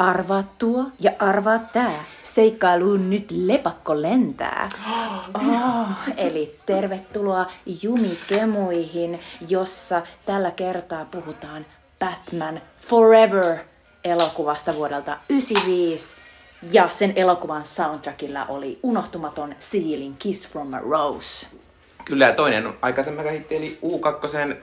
Arvaa tuo ja arvaa tää. Seikkailuun nyt lepakko lentää. Oh, eli tervetuloa Jumikemuihin, jossa tällä kertaa puhutaan Batman Forever elokuvasta vuodelta 1995. Ja sen elokuvan soundtrackilla oli unohtumaton Sealin Kiss from a Rose. Kyllä, ja toinen aikaisemmin hitti eli U2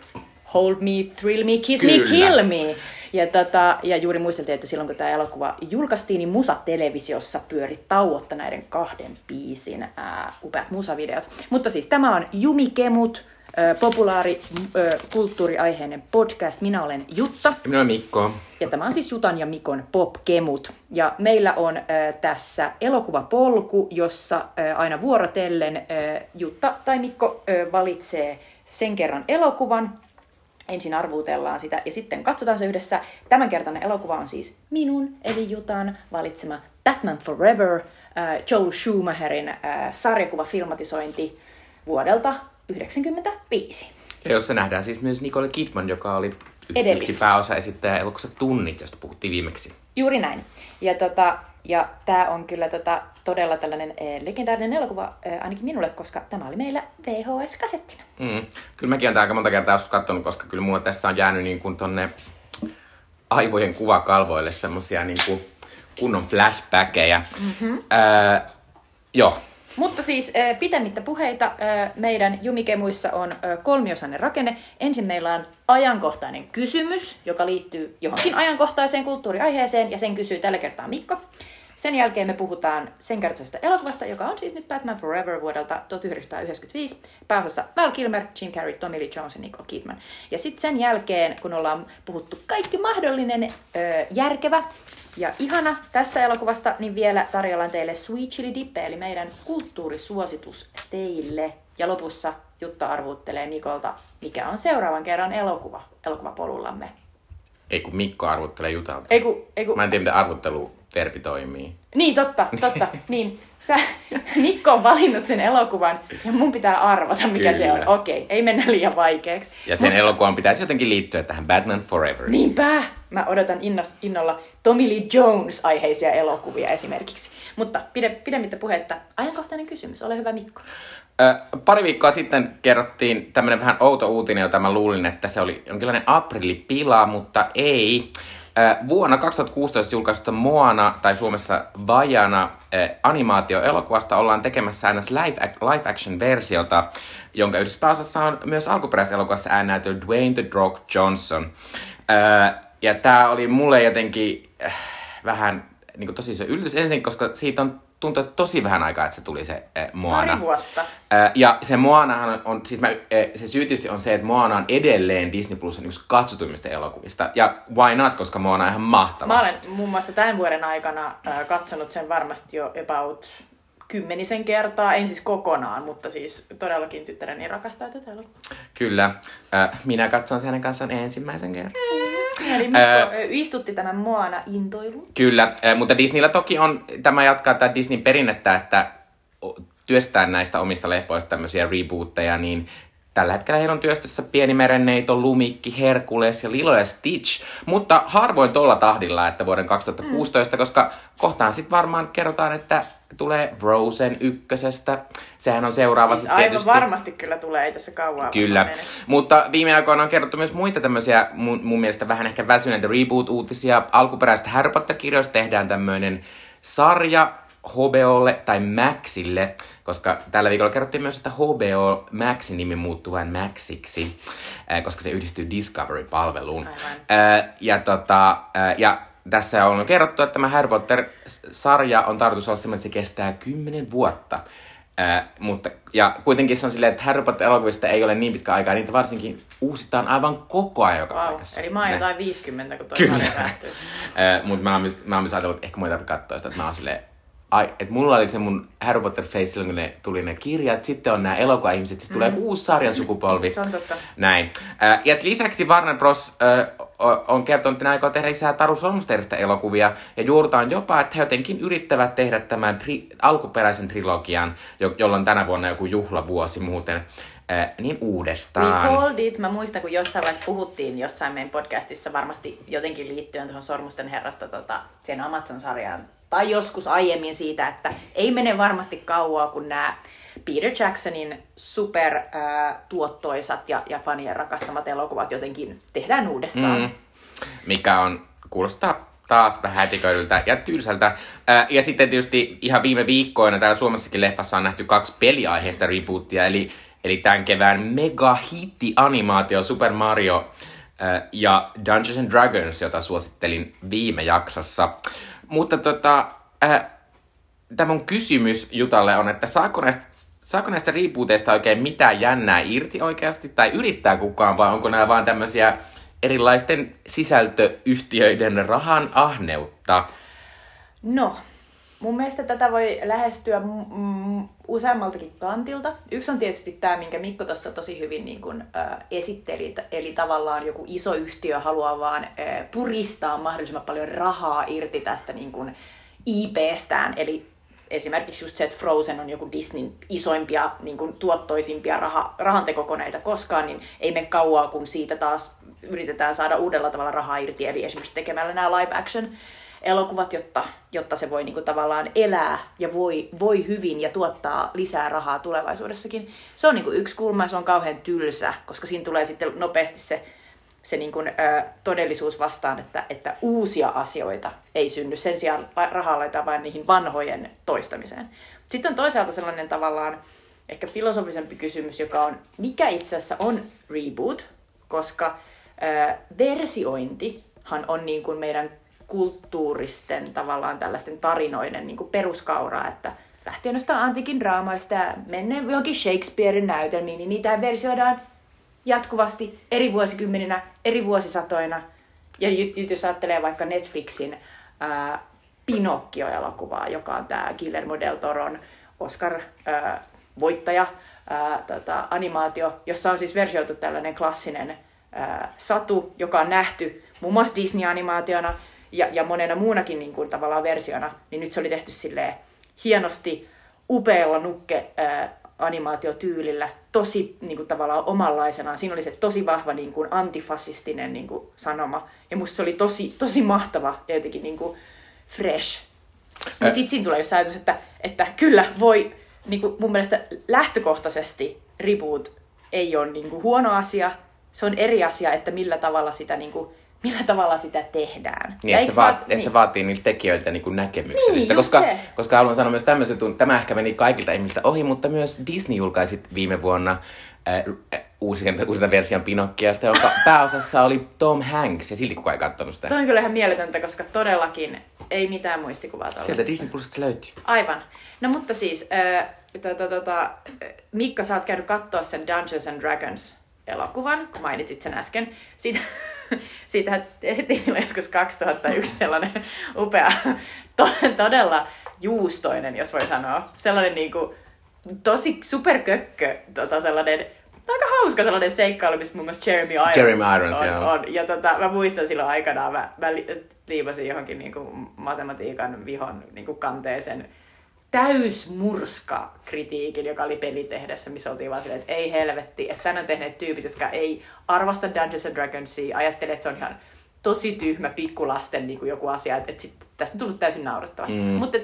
Hold me, thrill me, kiss Kyllä. me, kill me. Ja, tota, ja juuri muisteltiin, että silloin kun tämä elokuva julkaistiin, niin Musa-televisiossa pyöri tauotta näiden kahden biisin ää, upeat musavideot. Mutta siis tämä on Jumikemut, populaari kulttuuriaiheinen podcast. Minä olen Jutta. Ja minä olen Mikko. Ja tämä on siis Jutan ja Mikon popkemut. Ja meillä on tässä elokuvapolku, jossa aina vuorotellen Jutta tai Mikko valitsee sen kerran elokuvan. Ensin arvuutellaan sitä ja sitten katsotaan se yhdessä. Tämänkertainen elokuva on siis minun, eli Jutan, valitsema Batman Forever, äh, Joel Schumacherin äh, sarjakuvafilmatisointi vuodelta 1995. Ja jossa nähdään siis myös Nicole Kidman, joka oli Edellis. yksi pääosa esittäjä elokuvassa Tunnit, josta puhuttiin viimeksi. Juuri näin. Ja, tota, ja tämä on kyllä tota, todella tällainen eh, legendaarinen elokuva, eh, ainakin minulle, koska tämä oli meillä VHS-kasettina. Mm. Kyllä mäkin olen aika monta kertaa joskus katsonut, koska kyllä mulla tässä on jäänyt niin kuin tonne aivojen kuvakalvoille semmosia niin kuin kunnon flashbackeja. Mm-hmm. Öö, joo, Mutta siis eh, pitemmittä puheita, meidän Jumikemuissa on kolmiosainen rakenne. Ensin meillä on ajankohtainen kysymys, joka liittyy johonkin ajankohtaiseen kulttuuriaiheeseen, ja sen kysyy tällä kertaa Mikko. Sen jälkeen me puhutaan sen kertaisesta elokuvasta, joka on siis nyt Batman Forever vuodelta 1995. Pääosassa Val Kilmer, Jim Carrey, Tommy Lee Jones ja Nicole Kidman. Ja sitten sen jälkeen, kun ollaan puhuttu kaikki mahdollinen ö, järkevä ja ihana tästä elokuvasta, niin vielä tarjollaan teille Sweet Chili Dippe, eli meidän kulttuurisuositus teille. Ja lopussa Jutta arvuuttelee Mikolta, mikä on seuraavan kerran elokuva, elokuvapolullamme. ei kun Mikko arvottelee Jutalta. Ei ku, ei ku, Mä en tiedä, miten arvotteluverbi toimii. Niin, totta, totta. niin, sä, Mikko on valinnut sen elokuvan ja mun pitää arvata, mikä se on. Kyllä. Okei, ei mennä liian vaikeaksi. Ja sen elokuvan pitäisi jotenkin liittyä tähän Batman Forever. Niinpä! Mä odotan innos, innolla Tommy Lee Jones-aiheisia elokuvia esimerkiksi. Mutta pide, pidemmittä puhetta, ajankohtainen kysymys. Ole hyvä Mikko. Ö, pari viikkoa sitten kerrottiin tämmönen vähän outo uutinen, jota mä luulin, että se oli jonkinlainen aprillipila, mutta ei. Ö, vuonna 2016 julkaistusta Moana, tai Suomessa Vajana, ö, animaatioelokuvasta. Ollaan tekemässä aina live, ac- live action versiota, jonka yhdessä pääosassa on myös alkuperäiselokuvassa äännäytö Dwayne The Rock Johnson. Ö, ja tää oli mulle jotenkin äh, vähän niin tosi iso yllätys. Ensin, koska siitä on tuntuu, että tosi vähän aikaa, että se tuli se äh, Moana. Pari vuotta. Äh, ja se Moanahan on, on siis mä, äh, se syy tietysti on se, että Moana on edelleen Disney Plusan yksi katsotuimmista elokuvista. Ja why not, koska Moana on ihan mahtava. Mä olen muun muassa tämän vuoden aikana äh, katsonut sen varmasti jo about kymmenisen kertaa. En siis kokonaan, mutta siis todellakin tyttäreni rakastaa tätä elokuvaa. Kyllä. Äh, minä katson sen hänen kanssaan ensimmäisen kerran. Eli Mikko Ää, istutti tämän Moana intoilun. Kyllä, mutta Disneyllä toki on, tämä jatkaa tätä Disneyn perinnettä, että o- työstää näistä omista leffoista tämmöisiä rebootteja, niin tällä hetkellä heillä on työstössä Pieni merenneito, Lumikki, Herkules ja Lilo ja Stitch, mutta harvoin tuolla tahdilla, että vuoden 2016, mm. koska kohtaan sitten varmaan kerrotaan, että tulee Frozen ykkösestä. Sehän on seuraava Siis aivan tietysti. varmasti kyllä tulee, ei tässä kauaa Kyllä, mene. mutta viime aikoina on kerrottu myös muita tämmöisiä mun, mun mielestä vähän ehkä väsyneitä reboot-uutisia. Alkuperäisestä Harry Potter-kirjoista tehdään tämmöinen sarja HBOlle tai Maxille, koska tällä viikolla kerrottiin myös, että HBO Maxin nimi muuttuu vain Maxiksi, äh, koska se yhdistyy Discovery-palveluun. Aivan. Äh, ja, tota, äh, ja tässä on kerrottu, että tämä Harry Potter-sarja on tarkoitus olla semmoinen, että se kestää 10 vuotta. Ää, mutta, ja kuitenkin se on silleen, että Harry Potter-elokuvista ei ole niin pitkä aikaa, niitä varsinkin uusitaan aivan koko ajan joka Wow. paikassa. Eli mä oon jotain 50, kun toi Kyllä. päättyy. Mutta mä oon myös, mä oon myös ajatellut, että ehkä mun ei tarvitse katsoa sitä, että mä oon silleen, ai, että mulla oli se mun Harry Potter face silloin, kun ne tuli ne kirjat, sitten on nämä elokuva-ihmiset, sitten tulee uusi sarjan sukupolvi. Se on totta. Näin. Ja lisäksi Warner Bros. On kertonut, että ne aikoo tehdä lisää Taru Solmusterista elokuvia, ja juurtaan jopa, että he jotenkin yrittävät tehdä tämän tri- alkuperäisen trilogian, jo- jolla on tänä vuonna joku juhlavuosi muuten. äh, niin We uudestaan. called it. Mä muistan, kun jossain vaiheessa puhuttiin jossain meidän podcastissa varmasti jotenkin liittyen tuohon Sormusten herrasta tota, siihen Amazon-sarjaan. Tai joskus aiemmin siitä, että ei mene varmasti kauaa, kun nämä Peter Jacksonin super äh, ja, ja fanien rakastamat elokuvat jotenkin tehdään uudestaan. Mm. Mikä on, kuulostaa taas vähän hätiköidyltä ja tylsältä. Ää, ja sitten tietysti ihan viime viikkoina täällä Suomessakin leffassa on nähty kaksi peliaiheista rebootia, eli, eli tämän kevään mega hitti animaatio Super Mario ää, ja Dungeons and Dragons, jota suosittelin viime jaksossa. Mutta tota, tämä mun kysymys Jutalle on, että saako näistä, saako näistä rebooteista oikein mitään jännää irti oikeasti, tai yrittää kukaan, vai onko nämä vaan tämmöisiä erilaisten sisältöyhtiöiden rahan ahneutta? No, mun mielestä tätä voi lähestyä mm, useammaltakin kantilta. Yksi on tietysti tämä, minkä Mikko tuossa tosi hyvin niin kun, äh, esitteli, eli tavallaan joku iso yhtiö haluaa vaan äh, puristaa mahdollisimman paljon rahaa irti tästä niin kun, IPstään, eli esimerkiksi just se, että Frozen on joku Disneyn isoimpia, niin kuin tuottoisimpia raha, rahantekokoneita koskaan, niin ei mene kauaa, kun siitä taas yritetään saada uudella tavalla rahaa irti, eli esimerkiksi tekemällä nämä live action elokuvat, jotta, jotta se voi niin kuin, tavallaan elää ja voi, voi hyvin ja tuottaa lisää rahaa tulevaisuudessakin. Se on niin kuin, yksi kulma ja se on kauhean tylsä, koska siinä tulee sitten nopeasti se se niin kuin, ö, todellisuus vastaan, että, että uusia asioita ei synny. Sen sijaan rahaa laitetaan vain niihin vanhojen toistamiseen. Sitten on toisaalta sellainen tavallaan ehkä filosofisempi kysymys, joka on, mikä itse asiassa on reboot, koska ö, versiointihan on niin kuin meidän kulttuuristen tavallaan tällaisten tarinoiden niin kuin peruskauraa, että lähtien jostain antiikin draamaista ja menneen johonkin Shakespearein näytelmiin, niin niitä versioidaan jatkuvasti eri vuosikymmeninä, eri vuosisatoina. Ja nyt jos ajattelee vaikka Netflixin ää, Pinocchio-elokuvaa, joka on tämä Guillermo del Toron Oscar-voittaja tota, animaatio, jossa on siis versioitu tällainen klassinen ää, satu, joka on nähty muun muassa Disney-animaationa ja, ja monena muunakin niin kuin, tavallaan versiona, niin nyt se oli tehty silleen hienosti upealla nukke animaatiotyylillä, tosi niin kuin, tavallaan omanlaisenaan. Siinä oli se tosi vahva niin kuin, antifasistinen niin kuin, sanoma. Ja musta se oli tosi, tosi mahtava ja jotenkin niin kuin, fresh. Ja sitten siinä tulee jos ajatus, että, että kyllä voi, niin kuin, mun mielestä lähtökohtaisesti reboot ei ole niin kuin, huono asia. Se on eri asia, että millä tavalla sitä, niin kuin, millä tavalla sitä tehdään. Niin, Ja että se, vaat, vaan- että se vaatii niiltä tekijöiltä niin näkemyksellisyyttä. Niin, koska, se. koska haluan sanoa myös tämmöisen tämä ehkä meni kaikilta ihmisiltä ohi, mutta myös Disney julkaisi viime vuonna äh, äh, uusin, uusinta version Pinokkiasta, jonka pääosassa oli Tom Hanks, ja silti kukaan ei katsonut sitä. Toi on kyllä ihan mieletöntä, koska todellakin ei mitään muistikuvaa Sieltä tällaisesta. Disney Plusista se löytyy. Aivan. No mutta siis, äh, tota, tota, äh, Mikko, sä oot käynyt katsoa sen Dungeons and Dragons elokuvan, kun mainitsit sen äsken. Siitä, siitä tehtiin silloin joskus 2001 sellainen upea, to, todella juustoinen, jos voi sanoa. Sellainen niinku, tosi superkökkö, tota, sellainen aika hauska sellainen seikkailu, missä muun muassa Jeremy Irons, Jeremy Irons, on, joo. on. Ja tota, mä muistan silloin aikanaan, mä, mä li- liivasin johonkin niinku matematiikan vihon niinku kanteeseen täysmurska kritiikin, joka oli pelitehdessä, missä oltiin vaan silleen, että ei helvetti, että tän on tehneet tyypit, jotka ei arvosta Dungeons and Dragonsia, ajattelee, että se on ihan tosi tyhmä pikkulasten niin kuin joku asia, että, että sit, tästä on tullut täysin naurettava. Mm. Mutta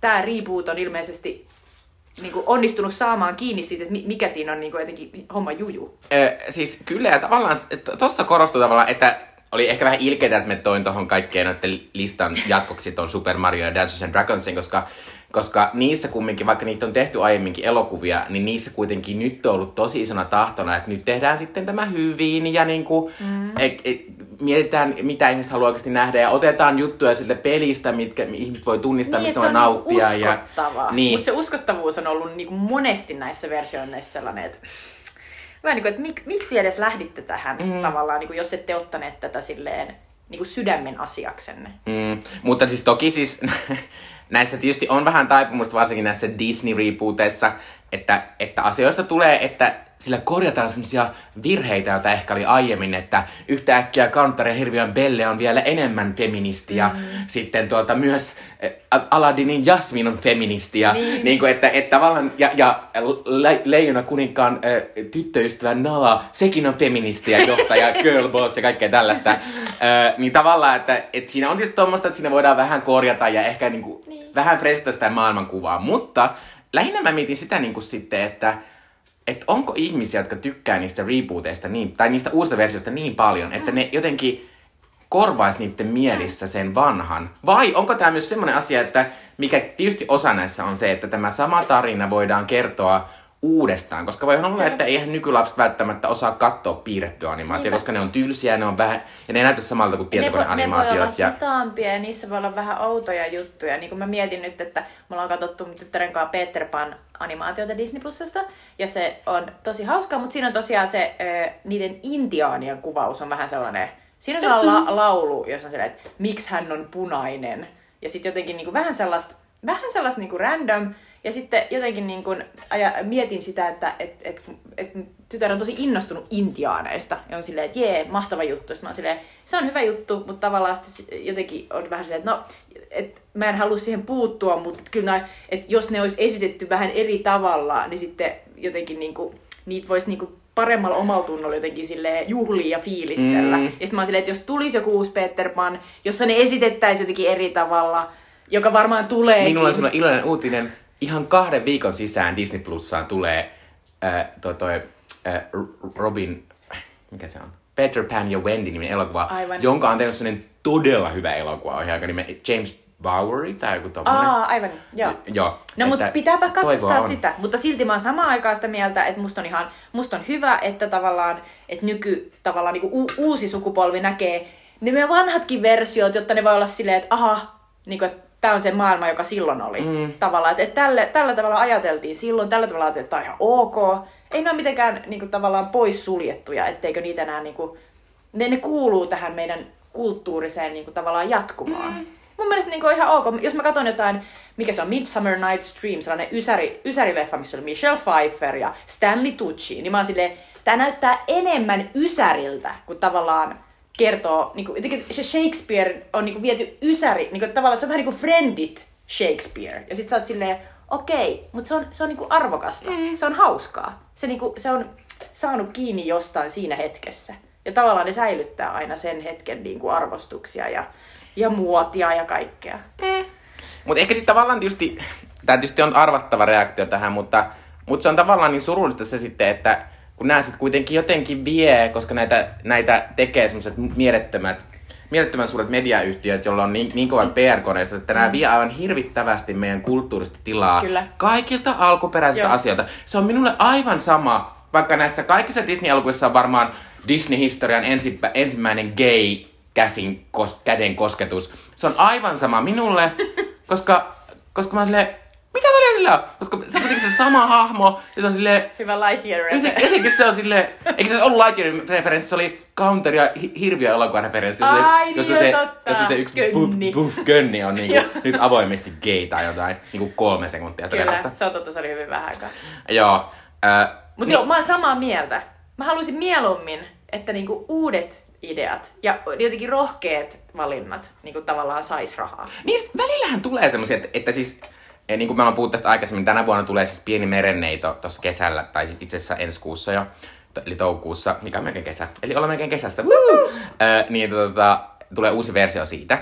tämä reboot on ilmeisesti niin kuin onnistunut saamaan kiinni siitä, että mi- mikä siinä on niin kuin jotenkin homma juju. Ö, siis kyllä, ja tavallaan tuossa korostui tavallaan, että oli ehkä vähän ilkeitä, että me toin tuohon kaikkeen noiden listan jatkoksi tuon Super Mario ja Dungeons and Dragonsin, koska, koska niissä kumminkin, vaikka niitä on tehty aiemminkin elokuvia, niin niissä kuitenkin nyt on ollut tosi isona tahtona, että nyt tehdään sitten tämä hyvin ja niin kuin, mm. et, et, mietitään, mitä ihmiset haluaa oikeasti nähdä ja otetaan juttuja siltä pelistä, mitkä ihmiset voi tunnistaa, Niin, mistä että voi se on niinku nauttia. ja, uskottavaa. niin, Musta se uskottavuus on ollut niinku monesti näissä versioinneissa sellainen, että vähän niin kuin, että mik, miksi edes lähditte tähän mm. tavallaan, niin kuin, jos ette ottaneet tätä silleen niin kuin sydämen asiaksenne. Mm, mutta siis toki siis näissä tietysti on vähän taipumusta, varsinkin näissä Disney-rebooteissa, että, että asioista tulee, että sillä korjataan semmoisia virheitä, joita ehkä oli aiemmin, että yhtäkkiä Kantare Hirviön Belle on vielä enemmän feministi ja mm. sitten tuota, myös äh, Aladinin Jasmin on feministi ja niin. Niin kuin, että, että tavallaan, ja, ja Le- Leijona kuninkaan äh, tyttöystävä Nala, sekin on feministi ja johtaja girl boss ja kaikkea tällaista. Äh, niin tavallaan, että, että siinä on tietysti tuommoista, että siinä voidaan vähän korjata ja ehkä niin kuin, niin. vähän frestata sitä maailmankuvaa, mutta lähinnä mä mietin sitä niin kuin sitten, että että onko ihmisiä, jotka tykkää niistä rebooteista niin, tai niistä uusista versioista niin paljon, että ne jotenkin korvaisi niiden mielissä sen vanhan? Vai onko tämä myös semmoinen asia, että mikä tietysti osa näissä on se, että tämä sama tarina voidaan kertoa uudestaan, koska voi olla, että eihän nykylapset välttämättä osaa katsoa piirrettyä animaatiota, koska ne on tylsiä, ne on vähän, ja ne ei näytä samalta kuin tietokoneanimaatiot. Ne voi olla ja... hitaampia ja niissä voi olla vähän outoja juttuja. Niin kuin mä mietin nyt, että me ollaan katsottu tyttären kanssa Peter Pan animaatiota Disney Plusasta, ja se on tosi hauskaa, mutta siinä on tosiaan se, niiden intiaanien kuvaus on vähän sellainen, siinä on sellainen la- laulu, jossa on sellainen, että miksi hän on punainen, ja sitten jotenkin niin kuin vähän sellaista, vähän sellaista niin kuin random, ja sitten jotenkin niin kun, aja, mietin sitä, että et, et, et, tytär on tosi innostunut intiaaneista. Ja on silleen, että jee, mahtava juttu. Sitten mä oon silleen, se on hyvä juttu, mutta tavallaan sitten jotenkin on vähän silleen, että no, et mä en halua siihen puuttua, mutta et kyllä että jos ne olisi esitetty vähän eri tavalla, niin sitten jotenkin niin kuin, niitä voisi niin paremmalla omalla tunnolla jotenkin sille juhlia ja fiilistellä. Mm. Ja sitten mä oon silleen, että jos tulisi joku uusi Peter Pan, jossa ne esitettäisiin jotenkin eri tavalla, joka varmaan tulee. Minulla on iloinen uutinen ihan kahden viikon sisään Disney Plussaan tulee äh, toi, toi, äh, Robin, mikä se on? Peter Pan ja Wendy niminen elokuva, Aivan. jonka on tehnyt sellainen todella hyvä elokuva ohjaaja nimen James Bowery tai joku tommonen. Aa, aivan, joo. J- joo. No mutta pitääpä katsostaa sitä. Mutta silti mä oon samaan aikaan sitä mieltä, että musta on ihan, musta on hyvä, että tavallaan, että nyky, tavallaan niin u- uusi sukupolvi näkee ne meidän vanhatkin versiot, jotta ne voi olla silleen, että aha, niin kuin, että tämä on se maailma, joka silloin oli. Mm. Tavallaan, että, tälle, tällä tavalla ajateltiin silloin, tällä tavalla ajateltiin, että tämä on ihan ok. Ei ne ole mitenkään niin kuin, tavallaan poissuljettuja, etteikö niitä enää, niin kuin, ne, ne kuuluu tähän meidän kulttuuriseen niin kuin, tavallaan jatkumaan. Mm. Mun mielestä niin kuin, ihan ok. Jos mä katson jotain, mikä se on, Midsummer Night's Dream, sellainen ysäri, ysärileffa, missä oli Michelle Pfeiffer ja Stanley Tucci, niin mä oon silleen, tämä näyttää enemmän ysäriltä kuin tavallaan kertoo, niin kuin, se Shakespeare on niin kuin, viety ysäri, niin kuin, tavallaan se on vähän niin kuin friendit Shakespeare. Ja sit sä oot silleen, okei, okay, mutta se on, se on niin kuin arvokasta, mm. se on hauskaa. Se, niin kuin, se on saanut kiinni jostain siinä hetkessä. Ja tavallaan ne säilyttää aina sen hetken niin kuin arvostuksia ja, ja muotia ja kaikkea. Mm. Mutta ehkä sitten tavallaan tietysti, tämä tietysti on arvattava reaktio tähän, mutta, mutta se on tavallaan niin surullista se sitten, että kun nämä sitten kuitenkin jotenkin vie, koska näitä, näitä tekee semmoiset mielettömät, mielettömän suuret mediayhtiöt, joilla on niin, niin kovat PR-koneistot, että nämä mm. vie aivan hirvittävästi meidän kulttuurista tilaa Kyllä. kaikilta alkuperäisiltä Joo. asioilta. Se on minulle aivan sama, vaikka näissä kaikissa Disney-elokuvissa on varmaan Disney-historian ensipä, ensimmäinen gay käsin, kos, käden kosketus. Se on aivan sama minulle, koska, koska mä olen mitä on? Koska se on kuitenkin se sama hahmo, ja se on silleen... Hyvä Lightyear-referenssi. Jotenkin se on silleen... Eikö se ollut Lightyear-referenssi? Se oli Counter ja hirviö elokuvan referenssi. Ai, niin jossa, se, jossa se yksi gönni. Buff, buff gönni on niinku, nyt avoimesti gay tai jotain. Niinku kolme sekuntia sitä Kyllä, se on totta, se oli hyvin vähän aikaa. Joo. Äh, Mutta niin, joo, mä oon samaa mieltä. Mä haluaisin mieluummin, että niinku uudet ideat ja jotenkin rohkeat valinnat niin kuin tavallaan sais rahaa. Niin välillähän tulee semmoisia, että, että siis ja niin kuin me ollaan puhuttu tästä aikaisemmin, tänä vuonna tulee siis pieni merenneito tuossa kesällä, tai siis itse asiassa ensi kuussa jo, eli toukokuussa, mikä on melkein kesä, eli ollaan melkein kesässä, Woo! Äh, niin tota, tulee uusi versio siitä.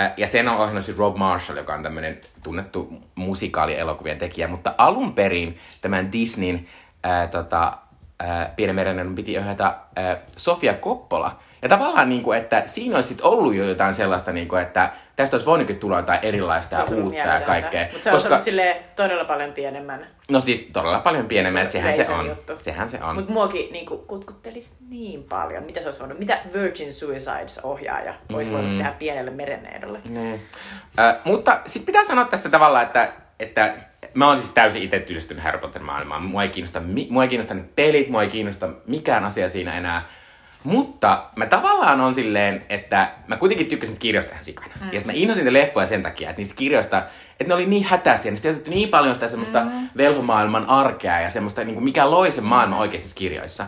Äh, ja sen on ohjannut siis Rob Marshall, joka on tämmöinen tunnettu musikaalielokuvien tekijä, mutta alun perin tämän Disneyn äh, tota, äh, Pienen merenneidon piti ohjata äh, Sofia Coppola, ja tavallaan, niin kuin, että siinä olisi ollut jo jotain sellaista, niin kuin, että tästä olisi voinutkin tulla jotain erilaista ja uutta ja kaikkea. Mutta se koska... olisi todella paljon pienemmän. No siis todella paljon pienemmän, että sehän se on. Juttu. Sehän se on. Mutta muakin niin kuin, kutkuttelisi niin paljon. Mitä se olisi voinut, mitä Virgin Suicides ohjaaja olisi mm. voinut tehdä pienelle merenneidolle. Mm. Äh, mutta sitten pitää sanoa tässä tavalla, että, että mä oon siis täysin itse tyylistynyt Harry Potter maailmaan. Mua ei kiinnosta, mua ei kiinnosta pelit, mua ei kiinnosta mikään asia siinä enää Mutta mä tavallaan on silleen, että mä kuitenkin tykkäsin kirjoista ihan sikana. Mm. Ja mä innosin leffoja sen takia, että niistä kirjoista, että ne oli niin hätäisiä, niistä otettu niin paljon sitä semmoista mm. velhomaailman arkea ja semmoista, niin kuin mikä loi sen maailman oikeissa kirjoissa.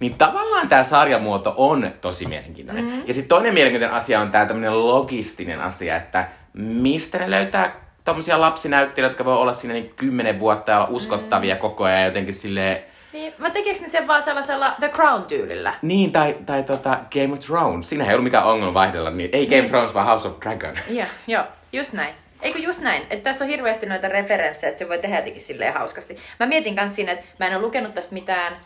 Niin tavallaan tämä sarjamuoto on tosi mielenkiintoinen. Mm. Ja sitten toinen mielenkiintoinen asia on tämä tämmöinen logistinen asia, että mistä ne löytää tommosia lapsinäyttelijöitä, jotka voi olla siinä niin kymmenen vuotta ja olla uskottavia mm. koko ajan jotenkin silleen niin, mä tekiks ne sen vaan sellaisella The Crown-tyylillä? Niin, tai, tai tota Game of Thrones. Siinä ei ollut mikään ongelma vaihdella. Niin, ei Game of niin. Thrones, vaan House of Dragon. Joo, joo, just näin. Eikö just näin, että tässä on hirveästi noita referenssejä, että se voi tehdä jotenkin silleen hauskasti. Mä mietin kanssa siinä, että mä en ole lukenut tästä mitään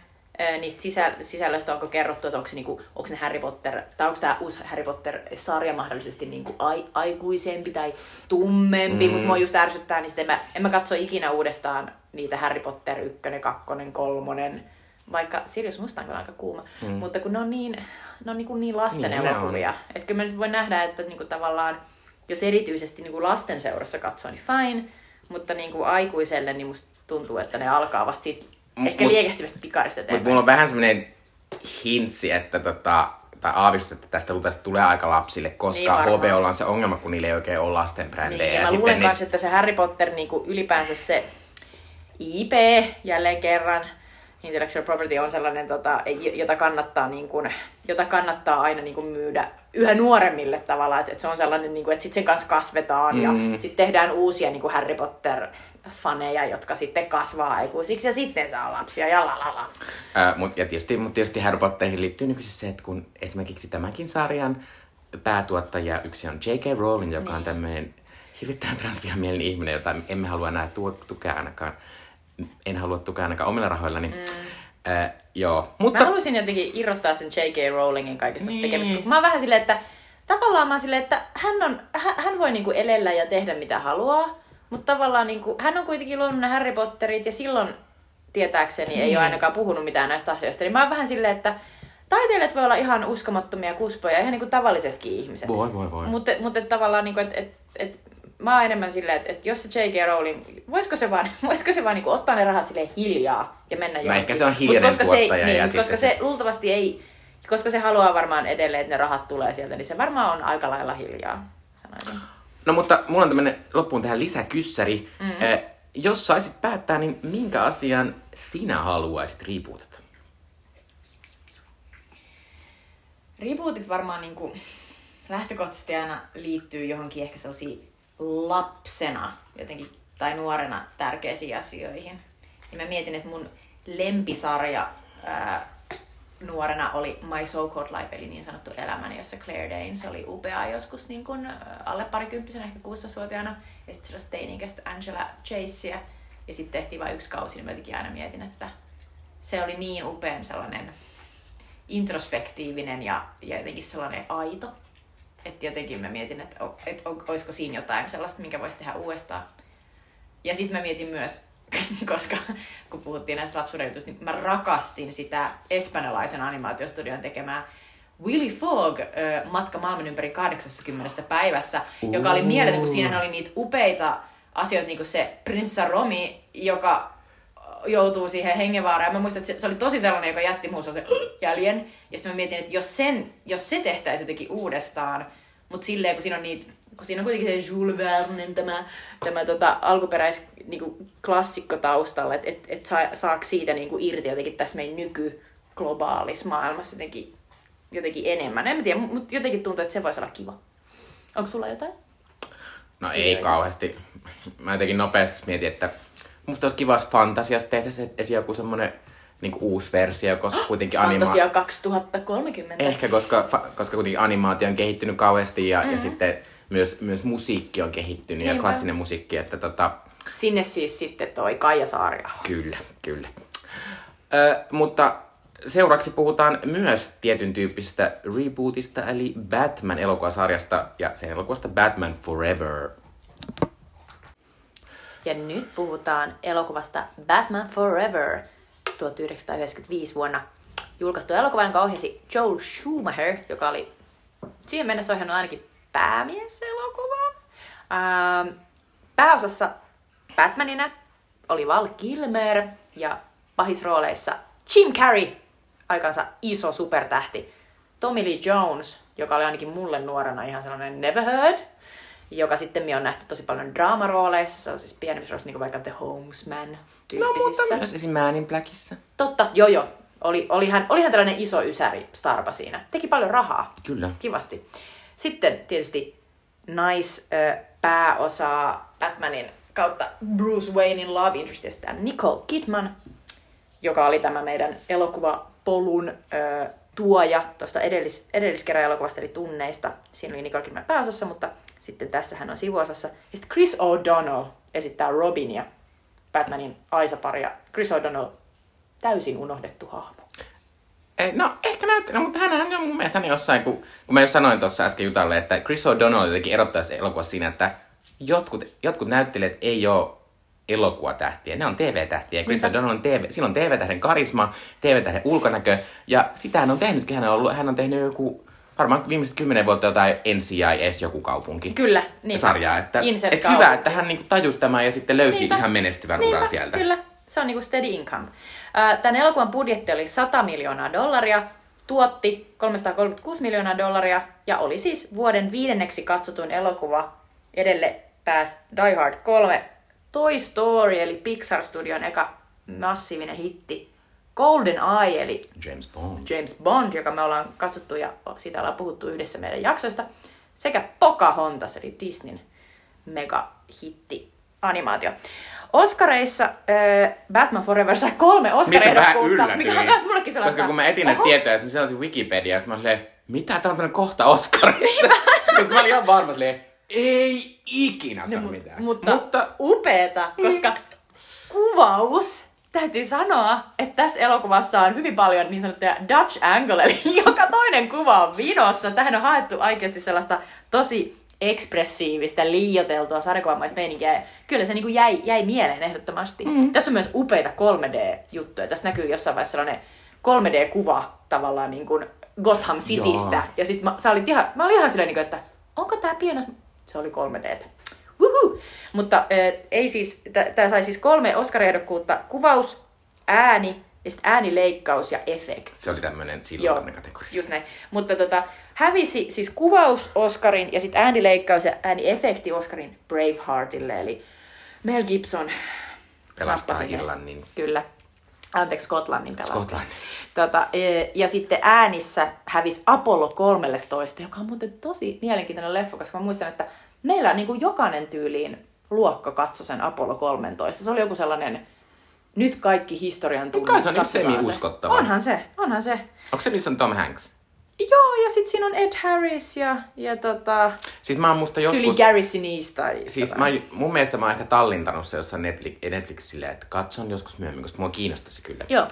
niistä sisäl- sisällöistä onko kerrottu, että onko, se, niinku, onko ne Harry Potter, tai onko tämä uusi Harry Potter-sarja mahdollisesti niinku ai- aikuisempi tai tummempi, mm. mutta mua just ärsyttää, niin sitten en mä, en mä katso ikinä uudestaan niitä Harry Potter 1, 2, 3, vaikka Sirius Musta on aika kuuma, mm. mutta kun ne on niin, ne on niinku niin lasten niin, elokuvia, että kyllä mä nyt voin nähdä, että niinku tavallaan, jos erityisesti niinku lasten seurassa katsoo, niin fine, mutta niinku aikuiselle niin musta tuntuu, että ne alkaa vasta siitä Ehkä liekehtivästä pikarista eteenpäin. Mutta mulla on vähän semmoinen hintsi, että tota, tai aavistus, että tästä tästä tulee aika lapsille, koska niin on se ongelma, kun niillä ei oikein ole lasten brändejä. Niin, ja, mä luulen myös, että se Harry Potter niin kuin ylipäänsä se IP jälleen kerran, intellectual property on sellainen, tota, jota, kannattaa, niin kuin, jota kannattaa aina niin kuin myydä yhä nuoremmille tavalla, että, että se on sellainen, niin kuin, että sitten sen kanssa kasvetaan mm. ja sitten tehdään uusia niin kuin Harry Potter faneja, jotka sitten kasvaa aikuisiksi ja sitten saa lapsia ja lalala. Ää, mut, ja tietysti, mutta tietysti Harry Potteriin liittyy nykyisin se, että kun esimerkiksi tämänkin sarjan päätuottaja yksi on J.K. Rowling, joka niin. on tämmöinen hirvittävän transvihamielinen ihminen, jota emme halua enää tukea ainakaan, en halua tukea ainakaan omilla rahoillani. Mm. Ää, joo, mutta... Mä haluaisin jotenkin irrottaa sen J.K. Rowlingin kaikesta niin. tekemistä. Mä oon vähän silleen, että tavallaan mä silleen, että hän, on, hän, hän voi niinku elellä ja tehdä mitä haluaa, mutta tavallaan niin kuin, hän on kuitenkin luonut ne Harry Potterit ja silloin tietääkseni niin. ei ole niin. ainakaan puhunut mitään näistä asioista. Niin mä oon vähän silleen, että taiteilijat voi olla ihan uskomattomia kuspoja, ihan niin kuin tavallisetkin ihmiset. Voi, voi, voi. Mutta mut, tavallaan, niin kuin, että et, et, mä oon enemmän silleen, että, että jos se J.K. Rowling, voisiko se vaan, voisiko se vaan niin kuin, ottaa ne rahat silleen hiljaa ja mennä johonkin. ehkä se on hiljainen koska. Se, niin, ja koska se, se luultavasti ei, koska se haluaa varmaan edelleen, että ne rahat tulee sieltä, niin se varmaan on aika lailla hiljaa, sanoisin. No mutta mulla on tämmönen loppuun tähän lisäkyssäri. Mm-hmm. Eh, jos saisit päättää, niin minkä asian sinä haluaisit riipuutata? Rebootit varmaan niinku lähtökohtaisesti aina liittyy johonkin ehkä sellaisiin lapsena jotenkin tai nuorena tärkeisiin asioihin. Ja mä mietin, että mun lempisarja ää, nuorena oli My So Called Life, eli niin sanottu elämäni, jossa Claire Danes oli upea joskus niin kun, alle parikymppisenä, ehkä 16-vuotiaana, ja sitten sellaista teini-ikäistä Angela Chasea, ja sitten tehtiin vain yksi kausi, niin mä aina mietin, että se oli niin upean sellainen introspektiivinen ja, ja jotenkin sellainen aito, että jotenkin mä mietin, että, että olisiko siinä jotain sellaista, minkä voisi tehdä uudestaan. Ja sitten mä mietin myös koska kun puhuttiin näistä lapsuuden jutuista, niin mä rakastin sitä espanjalaisen animaatiostudion tekemää Willy Fogg matka maailman ympäri 80 päivässä, joka oli mieletön, kun siinä oli niitä upeita asioita, niin kuin se Prinssa Romi, joka joutuu siihen hengenvaaraan. Mä muistan, että se, oli tosi sellainen, joka jätti muussa se jäljen. Ja sitten mä mietin, että jos, sen, jos se tehtäisiin jotenkin uudestaan, mutta silleen, kun siinä on niitä kun siinä on kuitenkin se Jules Verne, tämä, tämä tota, alkuperäis niinku, klassikko taustalla, että et, et saa, saako siitä niinku, irti jotenkin tässä meidän nyky globaalis maailmassa jotenkin, jotenkin enemmän. En tiedä, mutta jotenkin tuntuu, että se voisi olla kiva. Onko sulla jotain? No ei Ideoita? kauheasti. Mä jotenkin nopeasti mietin, että musta olisi kiva, fantasiasta tehtäisiin esim. joku semmoinen niin uusi versio, koska kuitenkin anima... Fantasia 2030. Ehkä, koska, koska kuitenkin animaatio on kehittynyt kauheasti ja, mm-hmm. ja sitten myös, myös musiikki on kehittynyt Niinpä. ja klassinen musiikki, että tota... Sinne siis sitten toi Kaija Saaria. Kyllä, kyllä. Ö, mutta seuraavaksi puhutaan myös tietyn tyyppisestä rebootista, eli Batman-elokuvasarjasta ja sen elokuvasta Batman Forever. Ja nyt puhutaan elokuvasta Batman Forever 1995 vuonna julkaistu elokuva, jonka ohjasi Joel Schumacher, joka oli siihen mennessä ohjannut ainakin päämieselokuvan. Ähm, pääosassa Batmanina oli Val Kilmer ja pahisrooleissa Jim Carrey, aikansa iso supertähti, Tommy Lee Jones, joka oli ainakin mulle nuorena ihan sellainen never heard, joka sitten on nähty tosi paljon draamarooleissa, sellaisissa pienemmissä roolissa, niin kuin vaikka The Homesman No, tyyppisissä. mutta myös esim. Man in Blackissa. Totta, joo joo. Oli, oli, hän, oli hän tällainen iso ysäri starpa siinä. Teki paljon rahaa. Kyllä. Kivasti. Sitten tietysti naispääosaa Batmanin kautta Bruce Waynein love interestistä Nicole Kidman, joka oli tämä meidän elokuvapolun ö, tuoja tuosta edellis, edelliskerran elokuvasta eli tunneista. Siinä oli Nicole Kidman pääosassa, mutta sitten tässä hän on sivuosassa. Ja sitten Chris O'Donnell esittää Robinia, Batmanin Aisa-paria. Chris O'Donnell, täysin unohdettu hahmo. Eh, No ehkä näyttää, no, mutta hän, hän on mun mielestä hän jossain, kun, kun mä jo sanoin tuossa äsken Jutalle, että Chris O'Donnell jotenkin erottaisi elokuvassa siinä, että jotkut, jotkut näyttelijät ei ole elokuvatähtiä, ne on TV-tähtiä. Chris. O'Donnell on TV, sillä on TV-tähden karisma, TV-tähden ulkonäkö, ja sitä hän on tehnytkin, hän on, ollut, hän on tehnyt joku, varmaan viimeiset kymmenen vuotta jotain NCIS joku kaupunki. Kyllä, niin. sarjaa, että, Insert että hyvä, että hän niinku tajusi tämän ja sitten löysi Niinpä. ihan menestyvän Niinpä, uran sieltä. Kyllä, se on niinku steady income. Tämän elokuvan budjetti oli 100 miljoonaa dollaria, tuotti 336 miljoonaa dollaria ja oli siis vuoden viidenneksi katsotuin elokuva. Edelle pääsi Die Hard 3, Toy Story eli Pixar Studion eka massiivinen hitti, Golden Eye eli James Bond. James Bond, joka me ollaan katsottu ja siitä ollaan puhuttu yhdessä meidän jaksoista, sekä Pocahontas, eli Disneyn mega-hitti animaatio. Oscareissa äh, Batman Forever sai kolme Oscar-ehdokkuutta, mikä on taas mullekin sellaista. Koska kun mä etin näitä tietoja, että mä selasin Wikipediaa, että mä olin mitä tää on tämmönen kohta Oscarissa? Koska mä olin ihan varma silleen, ei ikinä saa mu- mitään. Mutta, mutta mutta upeeta, koska kuvaus, täytyy sanoa, että tässä elokuvassa on hyvin paljon niin sanottuja Dutch angle, eli joka toinen kuva on vinossa. Tähän on haettu oikeasti sellaista tosi ekspressiivistä, liioteltua, sarjakuvamaista meininkiä. Ja Kyllä se niin kuin jäi, jäi mieleen ehdottomasti. Mm. Tässä on myös upeita 3D-juttuja. Tässä näkyy jossain vaiheessa sellainen 3D-kuva tavallaan niin kuin Gotham Citystä. Joo. Ja sit mä, sä olit ihan, mä olin ihan silleen, niin kuin, että onko tää pienos? Se oli 3D. Wuhu! Mutta äh, ei siis, tämä sai siis kolme Oscar-ehdokkuutta. Kuvaus, ääni, ja sitten äänileikkaus ja efekt. se oli tämmönen Joo, silloinen kategoria. just näin. Mutta tota, hävisi siis kuvaus Oscarin ja sitten äänileikkaus ja ääniefekti Oscarin Braveheartille, eli Mel Gibson Pelastaa nappasi ne. Irlannin. Kyllä. Anteeksi, Skotlannin pelastaa. Skotlannin. Tota, e, ja sitten äänissä hävisi Apollo 13, joka on muuten tosi mielenkiintoinen leffa, koska mä muistan, että meillä niin kuin jokainen tyyliin luokka katsoi sen Apollo 13. Se oli joku sellainen, nyt kaikki historian tunnit. kai se on semi-uskottava. Onhan se, onhan se. Onko se missä on Tom Hanks? Joo, ja sitten siinä on Ed Harris ja, ja tota, Siis mä oon musta Joskus... Sinise tai... Siis tota- mä, mun mielestä mä oon ehkä tallintanut se jossain Netflix, Netflixille, että katson joskus myöhemmin, koska mua kiinnostaisi kyllä. Joo.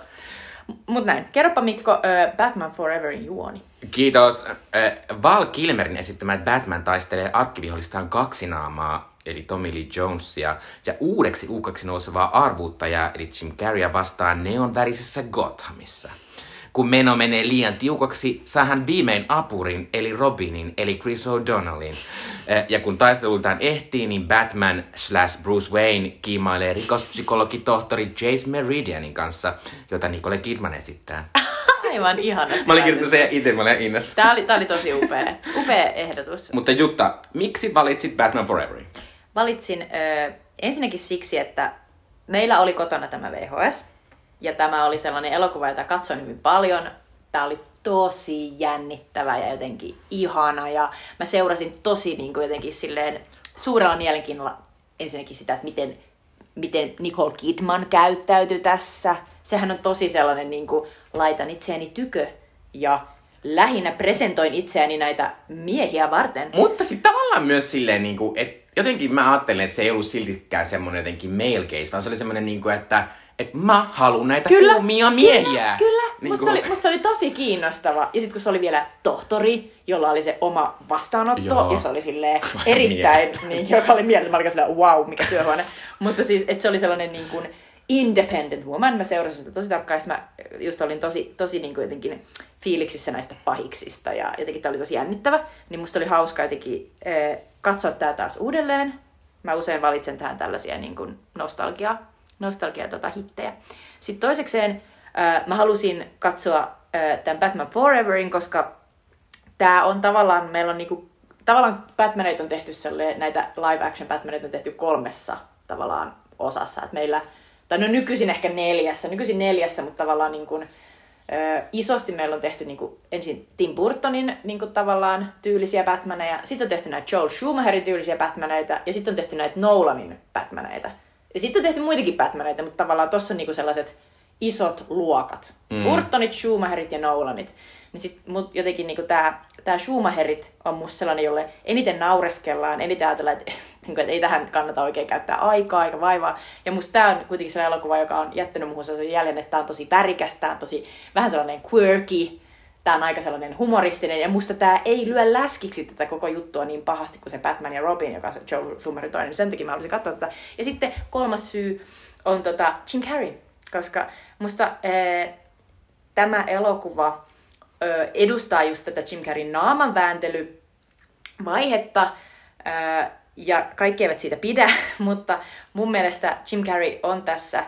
Mut näin. Kerropa Mikko äh, Batman Foreverin juoni. Kiitos. Äh, Val Kilmerin esittämä Batman taistelee arkkivihollistaan kaksi naamaa, eli Tommy Lee Jonesia, ja uudeksi uhkaksi nousevaa arvuuttajaa, eli Jim Carreya vastaan neonvärisessä Gothamissa. Kun meno menee liian tiukaksi, saa hän viimein apurin, eli Robinin, eli Chris O'Donnellin. Äh, Ja kun taisteluiltaan ehtii, niin Batman slash Bruce Wayne kiimailee rikospsykologi tohtori Jace Meridianin kanssa, jota Nicole Kidman esittää. Aivan ihanasti. Mä olin kirjoittanut sen itse, mä olin innossa. Tää oli, tää oli tosi upea. Upea ehdotus. Mutta Jutta, miksi valitsit Batman Foreverin? Valitsin ö, ensinnäkin siksi, että meillä oli kotona tämä VHS. Ja tämä oli sellainen elokuva, jota katsoin hyvin paljon. Tämä oli tosi jännittävä ja jotenkin ihana. Ja mä seurasin tosi niin kuin jotenkin silleen suurella mielenkiinnolla ensinnäkin sitä, että miten, miten Nicole Kidman käyttäytyi tässä. Sehän on tosi sellainen, niin kuin, laitan itseäni tykö ja lähinnä presentoin itseäni näitä miehiä varten. Mutta sitten tavallaan myös silleen, niin kuin, että jotenkin mä ajattelen, että se ei ollut siltikään semmoinen jotenkin male case, vaan se oli semmoinen, niin kuin, että, että mä haluan näitä Kyllä, kuumia miehiä. Kyllä, kyllä. Niin musta, kuin- oli, musta oli tosi kiinnostava. Ja sitten kun se oli vielä tohtori, jolla oli se oma vastaanotto, Joo. ja se oli silleen erittäin, niin, joka oli mieletön. Mä olin silleen, wow, mikä työhuone. Mutta siis, että se oli sellainen niin kuin independent woman. Mä seurasin sitä tosi tarkkaan, ja mä just olin tosi, tosi niin kuin jotenkin fiiliksissä näistä pahiksista, ja jotenkin tämä oli tosi jännittävä. Niin musta oli hauska jotenkin äh, katsoa tää taas uudelleen. Mä usein valitsen tähän tällaisia niin kuin nostalgia, nostalgia tota, hittejä. Sitten toisekseen äh, mä halusin katsoa äh, tämän Batman Foreverin, koska tää on tavallaan, meillä on niinku, tavallaan Batmanit on tehty selle, näitä live action Batmanit on tehty kolmessa tavallaan osassa. Et meillä, tai no nykyisin ehkä neljässä, nykyisin neljässä, mutta tavallaan niin kuin, isosti meillä on tehty niin kuin, ensin Tim Burtonin niin kuin, tavallaan tyylisiä Batmaneja, sitten on tehty näitä Joel Schumacherin tyylisiä Batmaneita, ja sitten on tehty näitä Nolanin Batmaneita. Ja sitten on tehty muitakin Batmaneita, mutta tavallaan tuossa on niin kuin sellaiset isot luokat. Mm. Burtonit, Schumacherit ja Nolanit. Niin sit mut jotenkin niinku tää, tää Schumacherit on musta sellainen, jolle eniten naureskellaan, eniten ajatellaan, että, niinku, että ei tähän kannata oikein käyttää aikaa eikä vaivaa. Ja musta tää on kuitenkin sellainen elokuva, joka on jättänyt muuhun sellaisen jäljen, että tää on tosi värikäs, tää on tosi vähän sellainen quirky, tää on aika sellainen humoristinen, ja musta tää ei lyö läskiksi tätä koko juttua niin pahasti kuin se Batman ja Robin, joka on se Joe Schumacher toinen, niin sen takia mä haluaisin katsoa tätä. Ja sitten kolmas syy on tota Jim Carrey, koska musta ee, tämä elokuva ö, edustaa just tätä Jim Carreyn naaman vääntelyvaihetta, ö, ja kaikki eivät siitä pidä, mutta mun mielestä Jim Carrey on tässä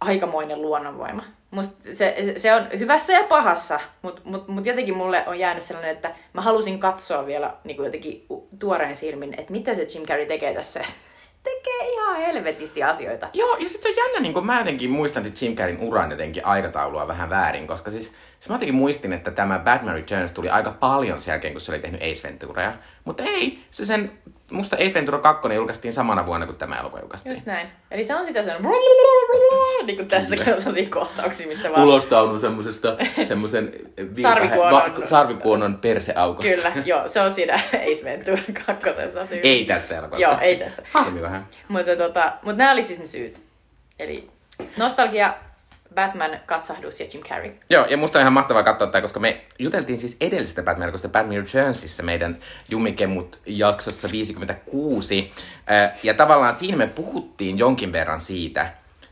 aikamoinen luonnonvoima. Musta se, se on hyvässä ja pahassa, mutta mut, mut jotenkin mulle on jäänyt sellainen, että mä halusin katsoa vielä niin jotenkin tuoreen silmin, että mitä se Jim Carrey tekee tässä tekee ihan helvetisti asioita. Joo, ja sitten se on jännä, niin kun mä jotenkin muistan sit Jim Carreyn uran jotenkin aikataulua vähän väärin, koska siis, siis mä jotenkin muistin, että tämä Batman Returns tuli aika paljon sen jälkeen, kun se oli tehnyt Ace Venturaa. Mutta ei, se sen, musta Ace Ventura 2 julkaistiin samana vuonna, kun tämä elokuva julkaistiin. Just näin. Eli se on sitä sen niin kuin tässäkin on sellaisia kohtauksia, missä vaan... Ulostaudun semmosesta, semmosen Sarvikuonon. va, sarvikuonon perseaukosta. Kyllä, joo, se on siinä Ace Ventura kakkosessa. Tyyli. Ei tässä elokuvassa. Joo, ei tässä. Vähän. Mutta, tota, mutta nämä oli siis ne syyt. Eli nostalgia, Batman, katsahdus ja Jim Carrey. Joo, ja musta on ihan mahtavaa katsoa tämä, koska me juteltiin siis edellisestä Batman-elokuvasta Batman Returnsissa meidän Jumikemut jaksossa 56. Äh, Ja tavallaan siinä me puhuttiin jonkin verran siitä,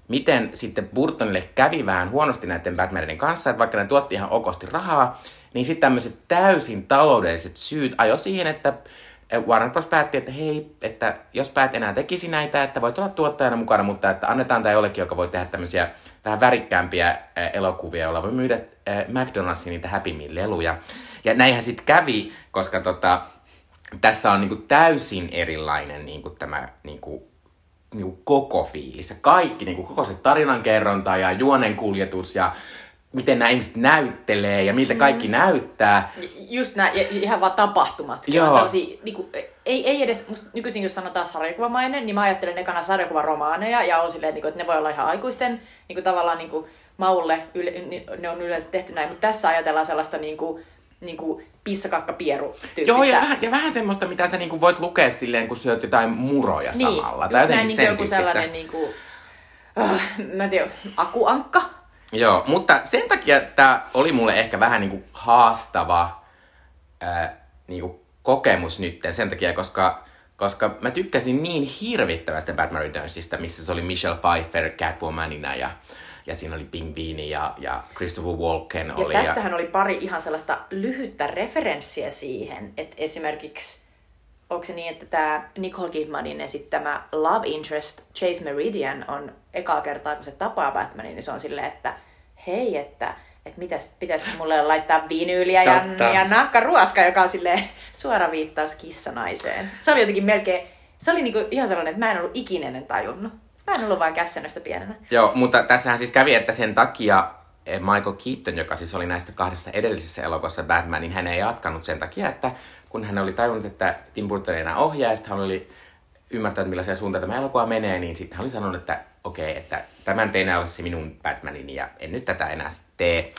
miten sitten Burtonille kävi vähän huonosti näiden Batmanin kanssa, että vaikka ne tuotti ihan okosti rahaa, niin sitten tämmöiset täysin taloudelliset syyt ajo siihen, että Warner Bros. päätti, että hei, että jos päät enää tekisi näitä, että voit olla tuottajana mukana, mutta että annetaan tämä jollekin, joka voi tehdä tämmöisiä vähän värikkäämpiä äh, elokuvia, joilla voi myydä äh, McDonald'sin niitä Happy Meal-leluja. Ja näinhän sitten kävi, koska tota, tässä on niinku täysin erilainen niinku tämä niinku, niinku koko fiilis. Kaikki, niinku, koko se tarinankerronta ja juonenkuljetus ja miten nämä ihmiset näyttelee ja miltä kaikki näyttää. Just nämä, ja ihan vaan tapahtumat. Joo. Niin kuin, ei, ei edes, musta nykyisin jos sanotaan sarjakuvamainen, niin mä ajattelen ekana sarjakuvaromaaneja ja on silleen, niin kuin, että ne voi olla ihan aikuisten niin kuin, tavallaan niin kuin, maulle, yle, ne on yleensä tehty näin, mutta tässä ajatellaan sellaista niin kuin, niin kuin pissakakka-pieru tyyppistä. Joo, ja vähän, ja vähän semmoista, mitä sä niinku voit lukea silleen, kun syöt jotain muroja niin, samalla. Tai näin, jotenkin niin sen joku tyyppistä. sellainen niin kuin, uh, mä en tiedä, akuankka. Joo, mutta sen takia tämä oli mulle ehkä vähän niinku haastava ää, niinku kokemus nytten sen takia, koska, koska mä tykkäsin niin hirvittävästi Batman Returnsista, missä se oli Michelle Pfeiffer Catwomanina ja, ja siinä oli Pingviini ja, ja Christopher Walken Ja oli. tässähän oli pari ihan sellaista lyhyttä referenssiä siihen, että esimerkiksi, onko se niin, että tämä Nicole Kidmanin esittämä love interest Chase Meridian on ekaa kertaa, kun se tapaa Batmanin, niin se on silleen, että hei, että että mitäs, pitäisikö mulle laittaa vinyyliä ja, ja nahkaruoska, joka on silleen suora viittaus kissanaiseen. Se oli jotenkin melkein, se oli niinku ihan sellainen, että mä en ollut ikinä ennen tajunnut. Mä en ollut vaan kässänöstä pienenä. Joo, mutta tässähän siis kävi, että sen takia eh, Michael Keaton, joka siis oli näissä kahdessa edellisessä elokuvassa Batman, niin hän ei jatkanut sen takia, että kun hän oli tajunnut, että Tim Burton ei enää ohjaa, ja hän oli ymmärtänyt, millaisia suuntaan tämä elokuva menee, niin sitten hän oli sanonut, että okei, okay, että tämä nyt ei enää ole se minun Batmanini, ja en nyt tätä enää tee.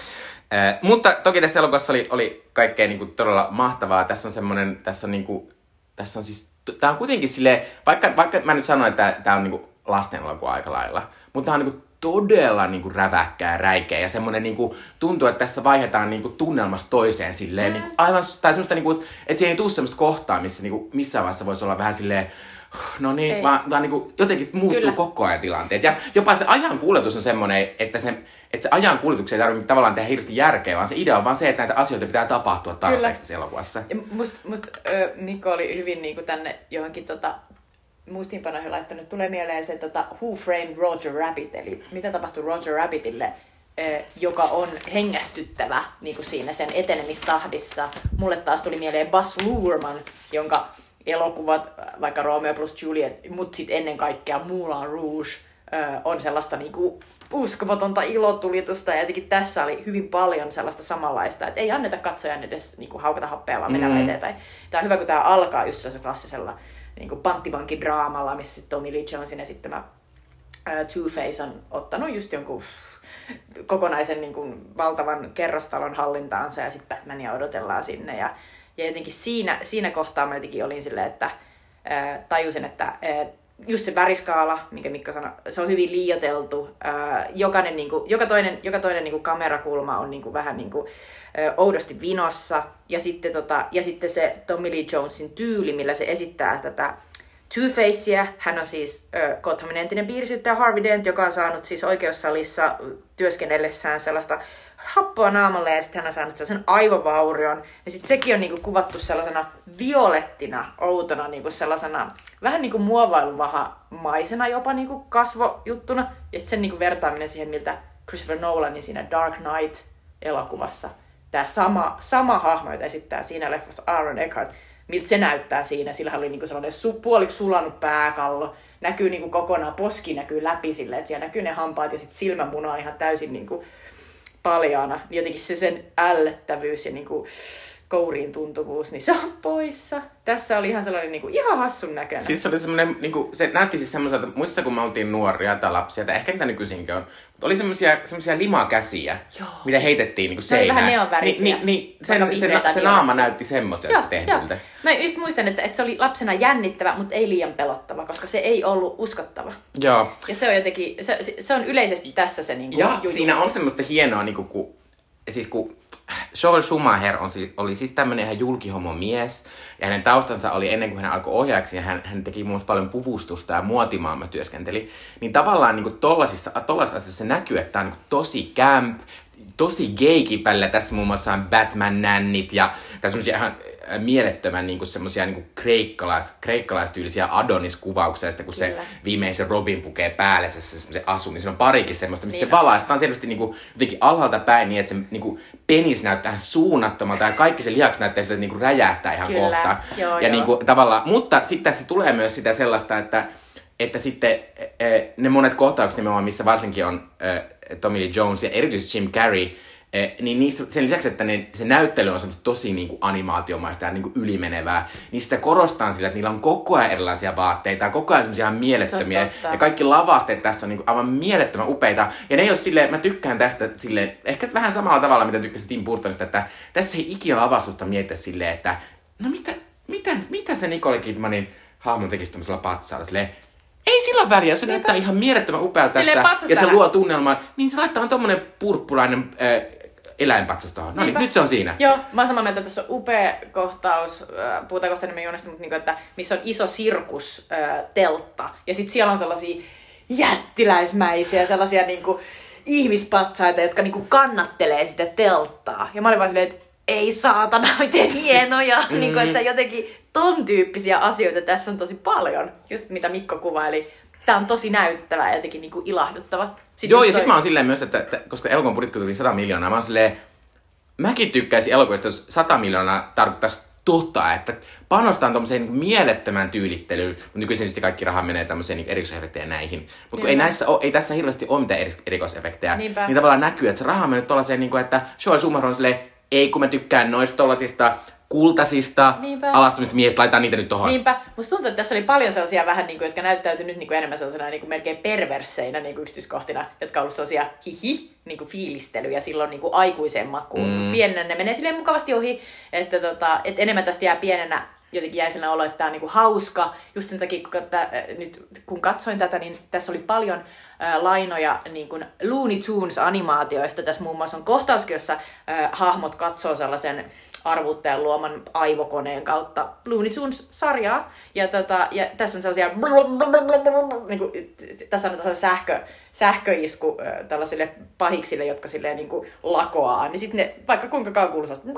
Äh, mutta toki tässä elokuvassa oli, oli kaikkea niin kuin, todella mahtavaa. Tässä on semmoinen, tässä on niin kuin, tässä on siis, tämä on kuitenkin sille vaikka, vaikka mä nyt sanon, että tämä on niin kuin lasten elokuva aika lailla, mutta tämä on niin kuin todella niin kuin räväkkää ja räikeä ja semmoinen niin kuin, tuntuu, että tässä vaihdetaan niin kuin tunnelmasta toiseen silleen, niin kuin, aivan, tai semmoista niin kuin, että siihen ei tule semmoista kohtaa, missä niin kuin, missään vaiheessa voisi olla vähän silleen, no niin, Ei. vaan, vaan niin kuin, jotenkin muuttuu Kyllä. koko ajan tilanteet. Ja jopa se ajan kuljetus on semmoinen, että se, että se ajan kuljetuksen ei tarvitse tavallaan tehdä hirveästi järkeä, vaan se idea on vaan se, että näitä asioita pitää tapahtua tarpeeksi tässä elokuvassa. Ja musta must, Mikko oli hyvin niinku tänne johonkin tota, muistiinpanoihin laittanut. Tulee mieleen se tota, Who Framed Roger Rabbit, eli mitä tapahtui Roger Rabbitille joka on hengästyttävä niin kuin siinä sen etenemistahdissa. Mulle taas tuli mieleen Buzz Luhrmann, jonka elokuvat, vaikka Romeo plus Juliet, mutta sitten ennen kaikkea Moulin Rouge, eh, on sellaista niin kuin uskomatonta ilotulitusta ja jotenkin tässä oli hyvin paljon sellaista samanlaista, että ei anneta katsojan edes niin kuin, haukata happea, vaan mennä mm. eteenpäin. Tämä on hyvä, kun tämä alkaa just sellaisella klassisella niin kuin panttivankidraamalla, missä Tommy Lee Jonesin esittämä Two-Face on ottanut just jonkun kokonaisen niin kuin, valtavan kerrostalon hallintaansa ja sitten Batmania odotellaan sinne. Ja, ja jotenkin siinä, siinä kohtaa mä jotenkin olin silleen, että ää, tajusin, että ää, just se väriskaala, minkä Mikko sanoi, se on hyvin liioteltu. Ää, jokainen, niin kuin, joka toinen, joka toinen niin kuin kamerakulma on niin kuin, vähän niin kuin, ää, oudosti vinossa. Ja sitten, tota, ja sitten se Tommy Lee Jonesin tyyli, millä se esittää tätä Two-Facea. Hän on siis äh, Gothamin entinen piirisyyttäjä Harvey Dent, joka on saanut siis oikeussalissa työskennellessään sellaista happoa naamalle ja sitten hän on saanut sellaisen aivovaurion. Ja sitten sekin on niinku kuvattu sellaisena violettina, outona, niinku sellaisena vähän niinku muovailuvahamaisena jopa niinku kasvojuttuna. Ja sitten sen niinku vertaaminen siihen, miltä Christopher Nolanin siinä Dark Knight-elokuvassa tämä sama, sama hahmo, jota esittää siinä leffassa Aaron Eckhart, miltä se näyttää siinä. Sillä oli niinku sellainen su- puoliksi sulanut pääkallo, näkyy niinku kokonaan, poski näkyy läpi silleen, että siellä näkyy ne hampaat ja sitten silmämuna on ihan täysin niinku paljaana. Jotenkin se sen ällöttävyys ja niinku kouriin tuntuvuus, niin se on poissa. Tässä oli ihan sellainen niinku, ihan hassun näköinen. Siis se oli semmoinen, niinku, se näytti siis semmoiselta, muista kun me oltiin nuoria tai lapsia, tai ehkä mitä nykyisinkin on, mutta oli semmoisia, semmoisia limakäsiä, Joo. mitä heitettiin niinku seinään. vähän neonvärisiä. Niin, niin, niin sen, se, se, se, naama näytti semmoiselta tehdyltä. Mä just muistan, että, että se oli lapsena jännittävä, mutta ei liian pelottava, koska se ei ollut uskottava. Joo. Ja se on jotenkin, se, se on yleisesti tässä se niinku Ja juju. siinä on semmoista hienoa, niinku, kun, siis kun Joel Schumacher on, oli siis tämmöinen ihan julkihomo mies, ja hänen taustansa oli ennen kuin hän alkoi ohjaajaksi, ja hän, hän teki muun muassa paljon puvustusta ja muotimaailma työskenteli, niin tavallaan niin tollasissa, tollasissa asioissa se näkyy, että tämä on niin tosi camp, tosi geikipällä. Tässä muun muassa on Batman-nännit ja semmoisia ihan mielettömän niin semmoisia niin kreikkalais, kreikkalaistyylisiä Adonis-kuvauksia, kun Kyllä. se viimeisen Robin pukee päälle se, se, se asu, niin se on parikin semmoista, missä niin se on selvästi niin kuin, jotenkin alhaalta päin niin, että se niin kuin, penis näyttää suunnattomalta ja kaikki se lihaksi näyttää siltä, että niin kuin räjähtää ihan Kyllä. kohta. Joo, ja joo. Niin kuin, tavallaan, mutta sitten tässä tulee myös sitä sellaista, että, että sitten e, e, ne monet kohtaukset nimenomaan, missä varsinkin on e, Tommy Lee Jones ja erityisesti Jim Carrey, niin niissä, sen lisäksi, että ne, se näyttely on semmoista tosi niin kuin animaatiomaista ja niin kuin ylimenevää, niin se korostaa sillä, että niillä on koko ajan erilaisia vaatteita, koko ajan semmoisia ihan mielettömiä. Ja kaikki lavasteet tässä on niin kuin aivan mielettömän upeita. Ja ne ei ole silleen, mä tykkään tästä silleen, ehkä vähän samalla tavalla, mitä tykkäsin Tim Burtonista, että tässä ei ikinä lavastusta miettiä silleen, että no mitä, mitä, mitä se Nicole Kidmanin hahmo tekisi tuollaisella patsaalla, silleen, ei sillä ole väliä, se näyttää ihan mielettömän upealta tässä. Ja se luo tunnelman. Niin se laittaa tommonen purppurainen äh, eläinpatsastoa. No niin, nyt se on siinä. Joo, mä oon samaa mieltä, että tässä on upea kohtaus, äh, puhutaan kohta enemmän Joonasta, mutta niinku, että missä on iso sirkusteltta. Äh, ja sitten siellä on sellaisia jättiläismäisiä, sellaisia niinku, ihmispatsaita, jotka niinku kannattelee sitä telttaa. Ja mä olin vaan silleen, että ei saatana, miten hienoja. Mm. niin kuin, että jotenkin ton tyyppisiä asioita tässä on tosi paljon. Just mitä Mikko kuvaili. Tämä on tosi näyttävää ja jotenkin niin kuin ilahduttava. Sitten Joo, ja sitten mä oon silleen myös, että, että koska elokuvan budjetti tuli 100 miljoonaa, mä oon silleen, mäkin tykkäisin elokuvista, jos 100 miljoonaa tarkoittaisi totta, että panostaan tuommoiseen niin mielettömään tyylittelyyn, mutta nykyisin tietysti kaikki raha menee tämmöiseen niin erikoisefektejä näihin. Mutta ei, näissä ole, ei tässä hirveästi ole mitään erikoisefektejä, Niinpä. niin tavallaan näkyy, että se raha on mennyt tuollaiseen, niin kuin, että Joel Schumacher on silleen, ei kun mä tykkään noista tollasista kultasista Niinpä. alastumista miehistä, laitetaan niitä nyt tohon. Niinpä. Musta tuntuu, että tässä oli paljon sellaisia vähän, niin kuin, jotka näyttäytyi nyt niin kuin enemmän sellaisena niin kuin melkein perverseinä niin kuin yksityiskohtina, jotka on ollut sellaisia hihi, niin kuin fiilistelyjä silloin niin kuin aikuiseen makuun. Mm. Pienenä ne menee silleen mukavasti ohi, että, tota, että enemmän tästä jää pienenä jotenkin jäi sellainen olo, että tämä on niinku hauska. Just sen takia, kun, että, nyt, kun katsoin tätä, niin tässä oli paljon äh, lainoja niin kuin Looney Tunes-animaatioista. Tässä muun muassa on kohtauskin, jossa äh, hahmot katsoo sellaisen arvuuttajan luoman aivokoneen kautta Looney Tunes-sarjaa. Ja, tota, ja tässä on sellaisia... Niin kuin, tässä on tällainen sähkö, sähköisku äh, tällaisille pahiksille, jotka silleen niin kuin lakoaa. Niin sitten ne, vaikka kuinka kauan kuulostaa,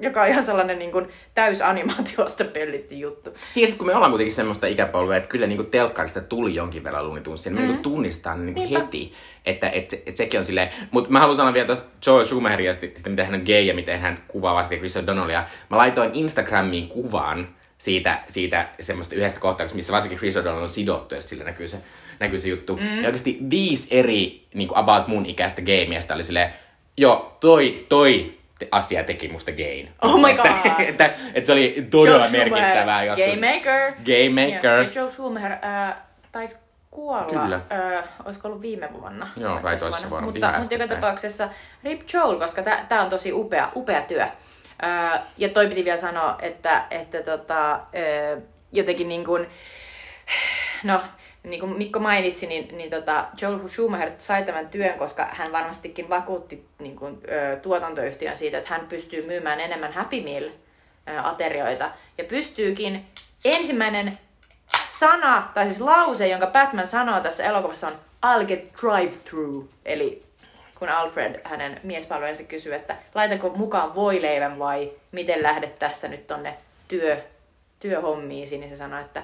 joka on ihan sellainen niin kuin täysanimaatiosta pöllitty juttu. Ja sit kun me ollaan kuitenkin semmoista ikäpolvea, että kyllä niinku telkkarista tuli jonkin verran Looney Tunesia, niin me niinku tunnistan niinku Niinpä. heti, että et, et sekin on silleen. Mutta mä haluan sanoa vielä tuosta Joel Schumacheria, sitten, sitten miten hän on gay ja miten hän kuvaa varsinkin Chris O'Donnellia. Mä laitoin Instagramiin kuvan siitä, siitä semmoista yhdestä kohtauksesta, missä varsinkin Chris O'Donnell on sidottu, ja sillä näkyy se, näkyy se juttu. Mm. Ja oikeasti viisi eri niin kuin about mun ikäistä gay-miestä oli silleen, joo, toi, toi asia teki musta gayn. Oh my että, god. että, että, se oli todella Schumacher, merkittävää joskus. Gay maker. Gay maker. Ja, ja Schumacher äh, taisi kuolla, Kyllä. Äh, olisiko ollut viime vuonna? Joo, toissa toissa vuonna, Mutta, mutta joka tapauksessa Rip Joel, koska tämä on tosi upea, upea työ. Äh, ja toi piti vielä sanoa, että, että tota, äh, jotenkin niin kuin, no, niin kuin Mikko mainitsi, niin, niin tota Joel Schumacher sai tämän työn, koska hän varmastikin vakuutti niin kuin, ö, tuotantoyhtiön siitä, että hän pystyy myymään enemmän Happy Meal-aterioita. Ja pystyykin ensimmäinen sana, tai siis lause, jonka Batman sanoo tässä elokuvassa on I'll get drive-through. Eli kun Alfred, hänen miespalvelijansa kysyy, että laitanko mukaan voileivän vai miten lähdet tästä nyt tonne työ, työhommiisi, niin se sanoi, että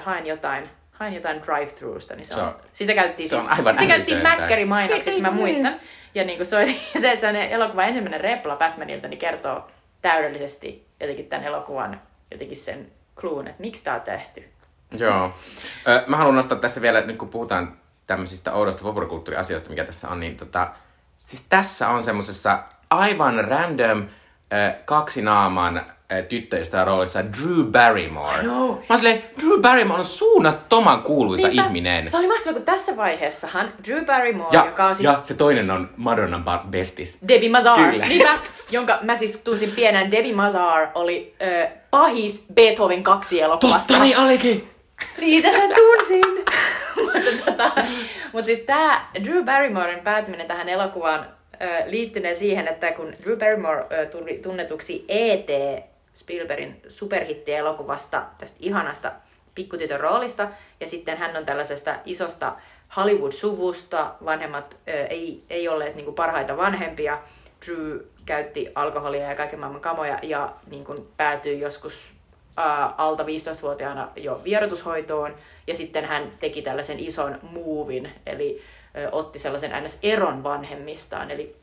haen jotain, haen jotain drive-throughsta, niin se, Se on, on- sitä käyttiin, se on siis, aivan sitä älytöntä. Mäkkäri-mainoksissa, mä Ei, ei, muistan. Ja niin kuin se, oli, se, että se on elokuvan ensimmäinen repla Batmanilta, niin kertoo täydellisesti jotenkin tämän elokuvan jotenkin sen kluun, että miksi tää on tehty. Joo. Mä haluan nostaa tässä vielä, nyt kun puhutaan tämmöisistä oudosta populaarikulttuuriasioista, mikä tässä on, niin tota, siis tässä on semmosessa aivan random kaksinaaman ö, tyttöystävän roolissa Drew Barrymore. Know. Mä oon silleen, Drew Barrymore on suunnattoman kuuluisa Niinpä. ihminen. Se oli mahtavaa, kun tässä vaiheessahan Drew Barrymore, Ja, joka on siis ja se toinen on Madonnan bestis. Debbie Mazar, Kyllä. niinpä, jonka mä siis tunsin pienen. Debbie Mazar oli ö, pahis Beethoven kaksi elokuvassa. Totta niin olikin! Siitä sen tunsin. mutta, tota, mutta siis tämä Drew Barrymoren päätyminen tähän elokuvaan ö, liittynee siihen, että kun Drew Barrymore tuli tunnetuksi E.T. Spielbergin superhitti-elokuvasta, tästä ihanasta pikkutytön roolista, ja sitten hän on tällaisesta isosta Hollywood-suvusta, vanhemmat ei, ei olleet niinku parhaita vanhempia, Drew käytti alkoholia ja kaiken maailman kamoja ja niin kuin päätyi joskus ää, alta 15-vuotiaana jo vierotushoitoon ja sitten hän teki tällaisen ison muuvin, eli otti sellaisen ns-eron vanhemmistaan, eli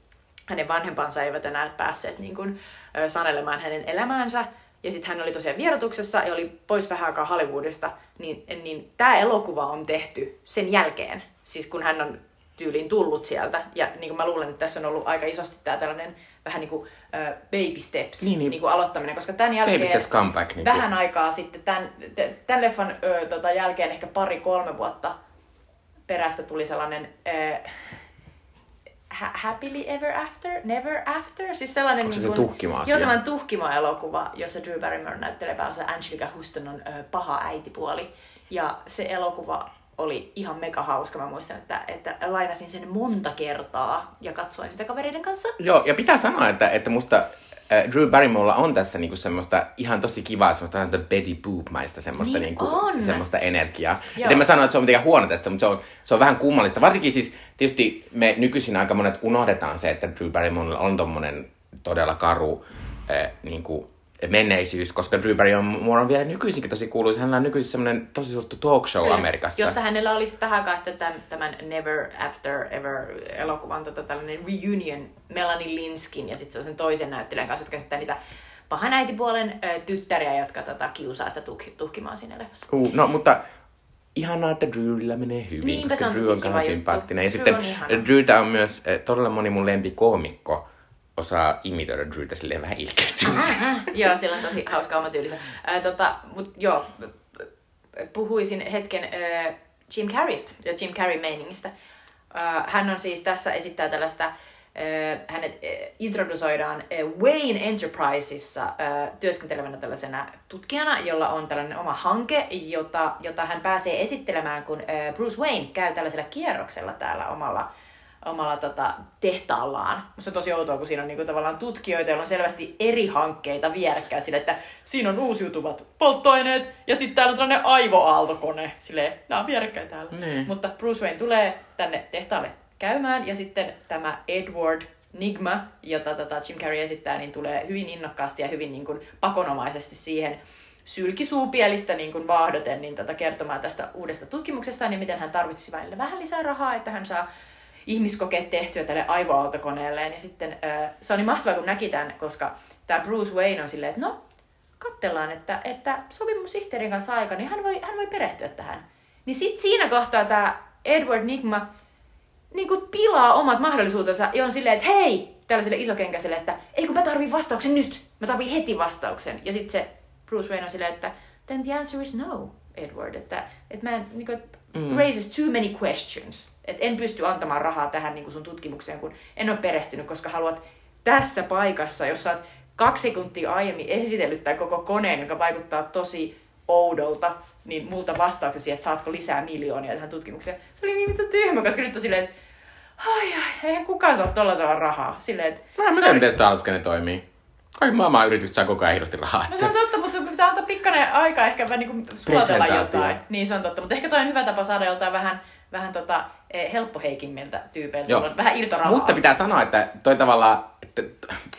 hänen vanhempansa eivät enää päässeet niin kuin, sanelemaan hänen elämäänsä, ja sitten hän oli tosiaan vierotuksessa ja oli pois vähän aikaa Hollywoodista, niin, niin tämä elokuva on tehty sen jälkeen, siis kun hän on tyyliin tullut sieltä. Ja niin kuin mä luulen, että tässä on ollut aika isosti tämä tällainen vähän niin kuin uh, baby steps Niin, niin, niin. kuin aloittaminen, koska tämän jälkeen... Baby Steps Comeback. Niin Vähän aikaa sitten, tämän, tämän leffan ö, tota, jälkeen ehkä pari-kolme vuotta perästä tuli sellainen ha- Happily Ever After, Never After, siis sellainen... Onko se niin se tuhkimo-asia? Joo, sellainen tuhkimo-elokuva, jossa Drew Barrymore näyttelee pääosa Angelica Huston on ö, paha äitipuoli. Ja se elokuva oli ihan mega hauska. Mä muistan, että, että lainasin sen monta kertaa ja katsoin sitä kavereiden kanssa. Joo, ja pitää sanoa, että, että musta äh, Drew Barrymorella on tässä niinku semmoista ihan tosi kivaa, semmoista semmoista Betty Boop-maista semmoista, Niin niinku, on. semmoista energiaa. Joo. Et en mä sano, että se on mitenkään huono tästä, mutta se on, se on vähän kummallista. Varsinkin siis, tietysti me nykyisin aika monet unohdetaan se, että Drew Barrymorella on tommonen todella karu äh, niinku, menneisyys, koska Drew Barrymore on vielä nykyisinkin tosi kuuluisa. Hänellä on nykyisin semmoinen tosi suosittu talk show Kyllä. Amerikassa. Jossa hänellä oli sitten vähän aikaa sitten tämän, tämän Never After Ever elokuvan tota, tällainen reunion Melanie Linskin ja sitten sen toisen näyttelijän kanssa, jotka käsittää niitä pahan äitipuolen ö, tyttäriä, jotka tota, kiusaa sitä tuh- tuhkimaan siinä leffassa. Uh, no, mutta ihanaa, että Drewllä menee hyvin, Niinpä, koska on Drew on juttu. sympaattinen. Ja Drew sitten on ihana. Drewtä on myös eh, todella moni mun lempikoomikko osaa imitoida Drewtä silleen vähän ilkeästi. joo, sillä on tosi hauska oma tyylisä. Ää, tota, mut joo, puhuisin hetken ää, Jim Carreystä ja Jim Carrey meiningistä. Ää, hän on siis tässä esittää tällaista, hänet introdusoidaan Wayne Enterprisessa työskentelevänä tällaisena tutkijana, jolla on tällainen oma hanke, jota, jota hän pääsee esittelemään, kun Bruce Wayne käy tällaisella kierroksella täällä omalla omalla tota, tehtaallaan. Musta on tosi outoa, kun siinä on niinku tavallaan tutkijoita, joilla on selvästi eri hankkeita vierekkäin. Sille, että siinä on uusiutuvat polttoaineet ja sitten täällä on tällainen aivoaaltokone. Silleen, nämä on vierekkäin täällä. Niin. Mutta Bruce Wayne tulee tänne tehtaalle käymään ja sitten tämä Edward Nigma, jota tota Jim Carrey esittää, niin tulee hyvin innokkaasti ja hyvin niin kuin, pakonomaisesti siihen sylkisuupielistä niin kuin vaahdoten niin tota, kertomaan tästä uudesta tutkimuksesta, niin miten hän tarvitsisi välillä vähän lisää rahaa, että hän saa ihmiskokeet tehtyä tälle aivoaaltokoneelleen. Ja sitten äh, se oli mahtavaa, kun näki tämän, koska tämä Bruce Wayne on silleen, että no, katsellaan, että, että sopimussihteerin kanssa aika, niin hän voi, hän voi perehtyä tähän. Niin sitten siinä kohtaa tämä Edward Nigma niin kuin pilaa omat mahdollisuutensa ja on silleen, että hei, tällaiselle isokenkäiselle, että ei kun mä tarvin vastauksen nyt, mä tarvin heti vastauksen. Ja sitten se Bruce Wayne on silleen, että then the answer is no, Edward, että, että mä en, niin kuin, mm. raises too many questions. Että en pysty antamaan rahaa tähän niin kuin sun tutkimukseen, kun en ole perehtynyt, koska haluat tässä paikassa, jossa olet kaksi sekuntia aiemmin esitellyt tämän koko koneen, joka vaikuttaa tosi oudolta, niin multa vastauksia, että saatko lisää miljoonia tähän tutkimukseen. Se oli niin mitä tyhmä, koska nyt on silleen, että ai, ai, eihän kukaan saa tuolla tavalla rahaa. Silleen, että... No, miten teistä toimii? Kaikki maailman yritykset saa koko ajan hirveästi rahaa. No se on totta, mutta pitää antaa pikkainen aika ehkä vähän niin sulatella jotain. Niin se on totta, mutta ehkä toi on hyvä tapa saada joltain vähän, vähän tota, eh, helppoheikimmiltä tyypeiltä Joo. vähän irtorahaa. Mutta pitää sanoa, että toi tavallaan, että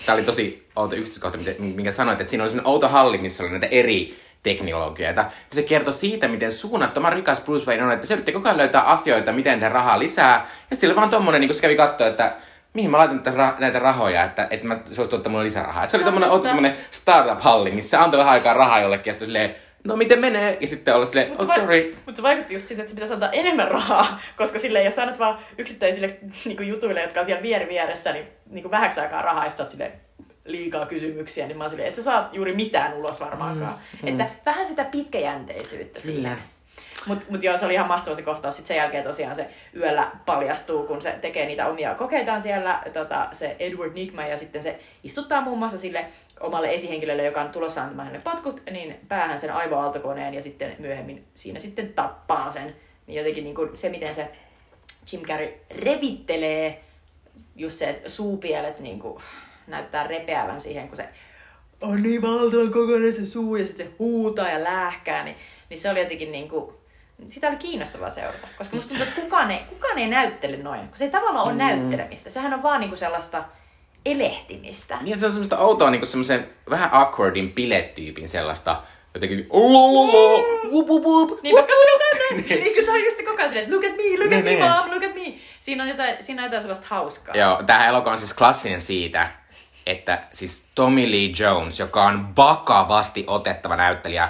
tämä oli tosi outo yksityiskohta, minkä sanoit, että siinä oli sellainen outo halli, missä oli näitä eri teknologioita. Se kertoo siitä, miten suunnattoman rikas Bruce Wayne on, että se yritti koko ajan löytää asioita, miten tehdä rahaa lisää. Ja sitten oli vaan tommonen, niin kun se kävi katsoa, että mihin mä laitan näitä, näitä rahoja, että, että mä, se olisi tuottanut mulle lisärahaa. Et se oli tommonen, tommonen startup-halli, missä antoi vähän aikaa rahaa jollekin, ja sitten silleen, no miten menee? Ja sitten olla silleen, oh sorry. Mutta se vaikutti just siitä, että se pitäisi antaa enemmän rahaa, koska sille jos annat vaan yksittäisille niin jutuille, jotka on siellä vieri vieressä, niin, niin vähäksi aikaa rahaa, ja sitten silleen, liikaa kysymyksiä, niin mä oon silleen, että sä saat juuri mitään ulos varmaankaan. Mm, mm. Että vähän sitä pitkäjänteisyyttä Kyllä. Mutta mut joo, se oli ihan mahtava se kohtaus. Sitten sen jälkeen tosiaan se yöllä paljastuu, kun se tekee niitä omia kokeitaan siellä, tota, se Edward Nigma, ja sitten se istuttaa muun muassa sille omalle esihenkilölle, joka on tulossa antamaan hänelle potkut, niin päähän sen aivoaaltokoneen, ja sitten myöhemmin siinä sitten tappaa sen. Niin jotenkin niin kuin se, miten se Jim Carrey revittelee just se, että suupielet niin kuin, näyttää repeävän siihen, kun se on niin valtavan kokoinen se suu ja sitten se huutaa ja lähkää, niin, niin se oli jotenkin niin kuin, sitä oli kiinnostavaa seurata. Koska musta tuntuu, että kukaan ei, kukaan ei näyttele noin. Kun se ei tavallaan ole mm. näyttelemistä. Sehän on vaan niinku sellaista elehtimistä. Niin se on semmoista outoa niinku semmoisen vähän awkwardin biletyypin sellaista jotenkin lololo, wup wup wup, niin vaikka niin se on just koko ajan silleen, look at me, look at me, mom, look at me. Siinä on jotain, siinä on jotain sellaista hauskaa. Joo, tähän elokuva on siis klassinen siitä, että siis Tommy Lee Jones, joka on vakavasti otettava näyttelijä,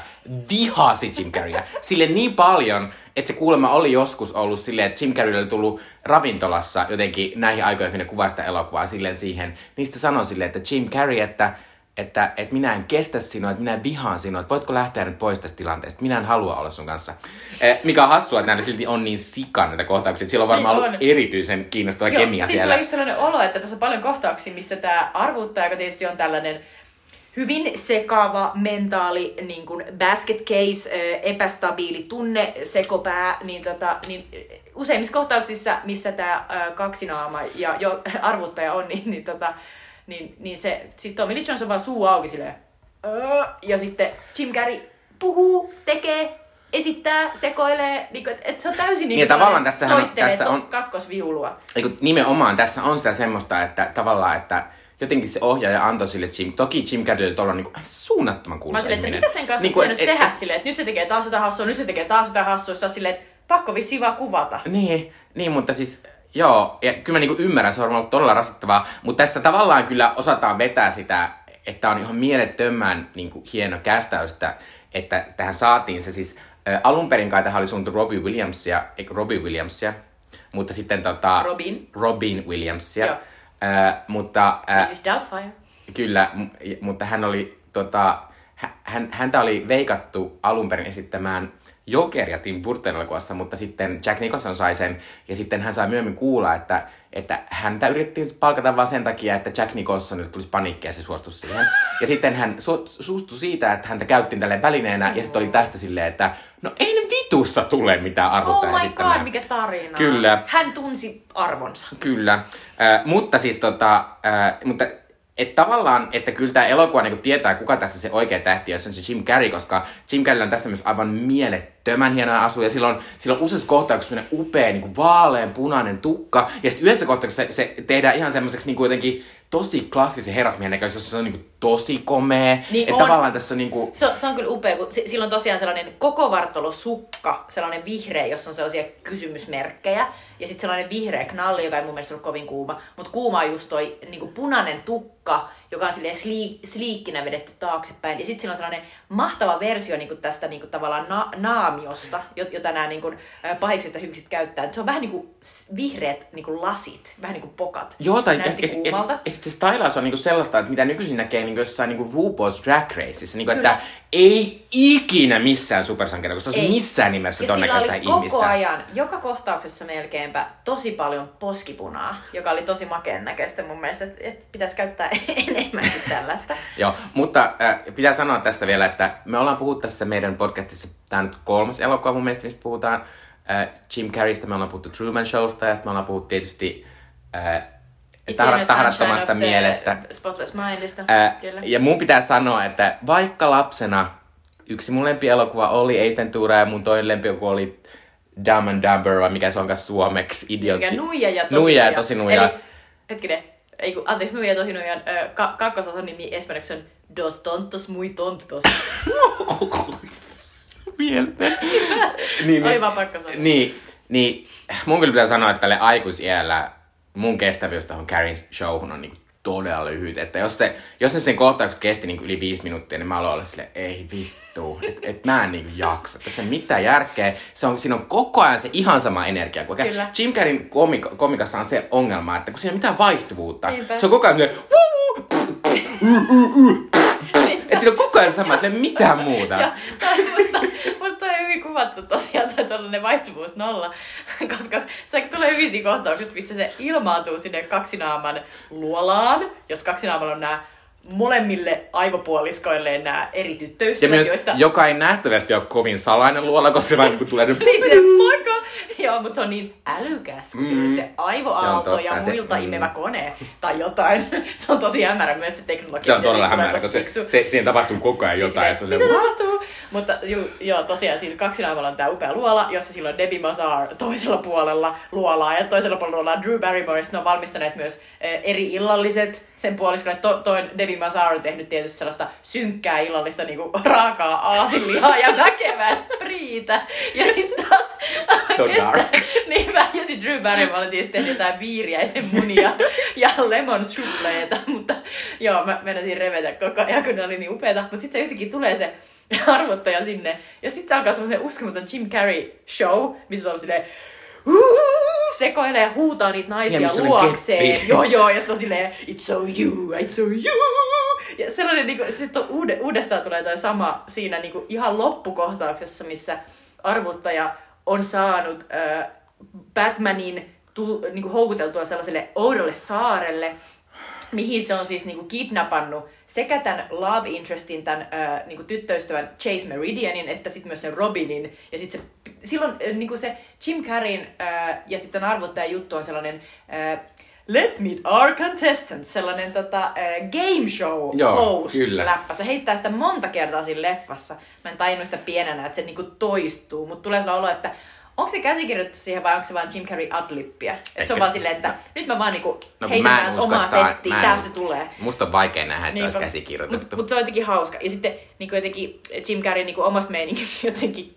vihasi Jim Carreyä sille niin paljon, että se kuulemma oli joskus ollut silleen, että Jim Carrey oli tullut ravintolassa jotenkin näihin aikoihin, kun ne kuvasi elokuvaa silleen siihen. Niistä sanoi silleen, että Jim Carrey, että että, että minä en kestä sinua, että minä vihaan sinua, että voitko lähteä nyt pois tästä tilanteesta, minä en halua olla sun kanssa. Eh, mikä on hassua, että näillä silti on niin sikan näitä kohtauksia, että sillä on varmaan niin on. ollut erityisen kiinnostava Joo, kemia siellä. tulee just sellainen olo, että tässä on paljon kohtauksia, missä tämä arvuuttaja, joka tietysti on tällainen hyvin sekava mentaali niin kuin basket case, eh, epästabiili tunne, sekopää, niin, tota, niin useimmissa kohtauksissa, missä tämä kaksinaama ja jo arvuuttaja on, niin, niin tota, niin, niin se, siis Tommy Lee Jones on vaan suu auki silleen, öö, ja sitten Jim Carrey puhuu, tekee, esittää, sekoilee, niin kuin, että se on täysin niin, niin tavallaan tässä on, tässä on kakkosviulua. Niin nimenomaan tässä on sitä semmoista, että tavallaan, että jotenkin se ohjaaja antoi sille Jim, toki Jim Carreylle tuolla niin suunnattoman kuuluisa Mä silleen, että mitä sen kanssa niin kuin, et, tehdä et, silleen, että nyt se tekee taas jotain hassua, nyt se tekee taas jotain hassua, sä silleen, että pakko vissiin vaan kuvata. Niin, niin mutta siis Joo, ja kyllä mä niinku ymmärrän, se on varmaan todella rasittavaa, mutta tässä tavallaan kyllä osataan vetää sitä, että on ihan mielettömän niinku hieno kästäys, että, että tähän saatiin se siis, ä, alun perin kai tähän oli suunnittu Robbie Williamsia, eikö Robbie Williamsia, mutta sitten tota... Robin. Robin Williamsia. Joo. Ä, mutta... Ä, Mrs. Doubtfire. Kyllä, m- mutta hän oli tota, hän, häntä oli veikattu alun perin esittämään Jokeria Tim Burton elokuvassa, mutta sitten Jack Nicholson sai sen, ja sitten hän sai myöhemmin kuulla, että, että häntä yritettiin palkata vain sen takia, että Jack Nicholson tulisi paniikki ja se suostui siihen. Ja sitten hän su- suustui siitä, että häntä käyttiin tälle välineenä, ja sitten oli tästä silleen, että no ei nyt vitussa tule mitään arvota Oh my god, mikä tarina. Kyllä. Hän tunsi arvonsa. Kyllä. Äh, mutta siis tota, äh, mutta että tavallaan, että kyllä tämä elokuva niin tietää, kuka tässä se oikea tähti on, se on se Jim Carrey, koska Jim Carrey on tässä myös aivan mielettömän hienoa asu, ja silloin, silloin useassa kohtauksessa upea, niin vaalean punainen tukka, ja sitten yhdessä kohtauksessa se, se tehdään ihan semmoiseksi niin jotenkin tosi klassisen herrasmiehen näköistä, jossa se on niinku tosi komea. Niin että on. tavallaan tässä on niinku... Se on, se on kyllä upea, kun sillä on tosiaan sellainen koko sukka, sellainen vihreä, jossa on sellaisia kysymysmerkkejä. Ja sitten sellainen vihreä knalli, joka ei mun mielestä ollut kovin kuuma. Mutta kuuma on just toi niinku punainen tukka, joka on silleen sli, sliikkinä vedetty taaksepäin. Ja sitten sillä on sellainen mahtava versio niin kuin tästä niin kuin tavallaan na, naamiosta, jota nämä niin kuin, pahikset ja hyksit käyttää. Se on vähän niin kuin vihreät niin kuin lasit, vähän niin kuin pokat. Joo, tai ja, ja, ja, ja sitten se stylaus on niin kuin sellaista, että mitä nykyisin näkee niin kuin jossain niin kuin RuPaul's Drag Raceissa. Niin kuin, että ei ikinä missään supersankera, koska se olisi missään nimessä ton näköistä ihmistä. koko ajan, joka kohtauksessa melkeinpä tosi paljon poskipunaa, joka oli tosi makeen näköistä mun mielestä, että, että pitäisi käyttää enemmänkin tällaista. Joo, mutta äh, pitää sanoa tässä vielä, että me ollaan puhuttu tässä meidän podcastissa, tämä on nyt kolmas elokuva mun mielestä, missä puhutaan äh, Jim Carreystä, me ollaan puhuttu Truman Showsta ja sitten me ollaan puhuttu tietysti äh, tahrattomasta mielestä. Spotless Mindista, Ää, Ja mun pitää sanoa, että vaikka lapsena yksi mun lempielokuva oli Ace Ventura ja mun toinen lempielokuva oli Dumb and Dumber, vai mikä se onkaan suomeksi, idiotti. Mikä nuija ja tosi nuija. ja tosi nuija. Eli, hetkinen, ei kun, anteeksi, nuija ja tosi nuija, ka- kakkososan nimi espanjaksi on Dos tontos muy tontos. Mieltä. niin, niin, Oli vaan pakko sanoa. Niin, niin, mun kyllä pitää sanoa, että tälle aikuisiällä mun kestävyys tuohon Karin showhun on niinku todella lyhyt. Että jos, se, jos ne sen kohtaukset kesti niinku yli viisi minuuttia, niin mä aloin olla silleen, ei vittu, että et mä en niinku jaksa. Tässä ei mitään järkeä. Se on, siinä on koko ajan se ihan sama energia. Kun Jim Carreyn komik- komikassa on se ongelma, että kun siinä ei mitään vaihtuvuutta, Niinpä. se on koko ajan että siinä on koko ajan sama, sille mitään muuta. ja, musta, musta on hyvin kuvattu tosiaan toi tällainen vaihtuvuus nolla, koska se tulee hyvin siinä kohtauksessa, missä se ilmaantuu sinne kaksinaaman luolaan, jos kaksinaamalla on nämä molemmille aivopuoliskoilleen nämä eri tyttöystävät, Ja myös, joista... joka ei nähtävästi ole kovin salainen luola, koska se vaan tulee... niin se, moikka! Joo, mutta se on niin älykäs, kun mm. se aivoaalto se ja muilta se, imevä mm. kone tai jotain. se on tosi hämärä myös se teknologia. Se on todella hämärä, koska se, se, siihen tapahtuu koko ajan jotain. Niin, mitä tapahtuu? Mutta ju, joo, tosiaan siinä kaksinaamalla on tämä upea luola, jossa silloin Debbie Mazar toisella puolella luolaa ja toisella puolella luolaa Drew Barrymore. Ne on valmistaneet myös eh, eri illalliset sen puoliskolle. To, toi Debbie Mazar on tehnyt tietysti sellaista synkkää illallista niinku raakaa aasinlihaa ja väkevää spriitä. Ja sitten taas so dark. niin mä ja Drew Barrymore oli tietysti tehnyt jotain viiriäisen munia ja lemon souffleita, mutta joo, mä menisin revetä koko ajan, kun ne oli niin upeita. Mutta sitten se yhtäkkiä tulee se arvottaja sinne. Ja sitten alkaa semmoinen uskomaton Jim Carrey show, missä on silleen sekoilee ja huutaa niitä naisia ja luokseen. Joo, joo, ja sitten on silleen, it's so you, it's so you. Ja sellainen, niin kuin, sitten uude, uudestaan tulee toi sama siinä niin kuin, ihan loppukohtauksessa, missä arvuttaja on saanut äh, Batmanin tu, niin kuin, houkuteltua sellaiselle oudolle saarelle, mihin se on siis niinku kidnappannut sekä tämän love interestin, tämän ää, niinku tyttöystävän Chase Meridianin, että sitten myös sen Robinin. Ja sitten se, silloin ää, niinku se Jim Carreyn ää, ja sitten arvottaja juttu on sellainen ää, Let's meet our contestants, sellainen tota, äh, game show Joo, host kyllä. läppä. Se heittää sitä monta kertaa siinä leffassa. Mä en tajunnut sitä pienenä, että se niinku toistuu, mutta tulee sellainen olo, että onko se käsikirjoitettu siihen vai onko se vaan Jim Carrey adlippia? Et se on vaan silleen, että nyt mä vaan niinku no, heitän omaa settiä, täältä se tulee. Musta on vaikea nähdä, että niin, se olisi käsikirjoitettu. Mutta mut se on jotenkin hauska. Ja sitten niinku jotenkin Jim Carrey niinku omasta meiningistä jotenkin...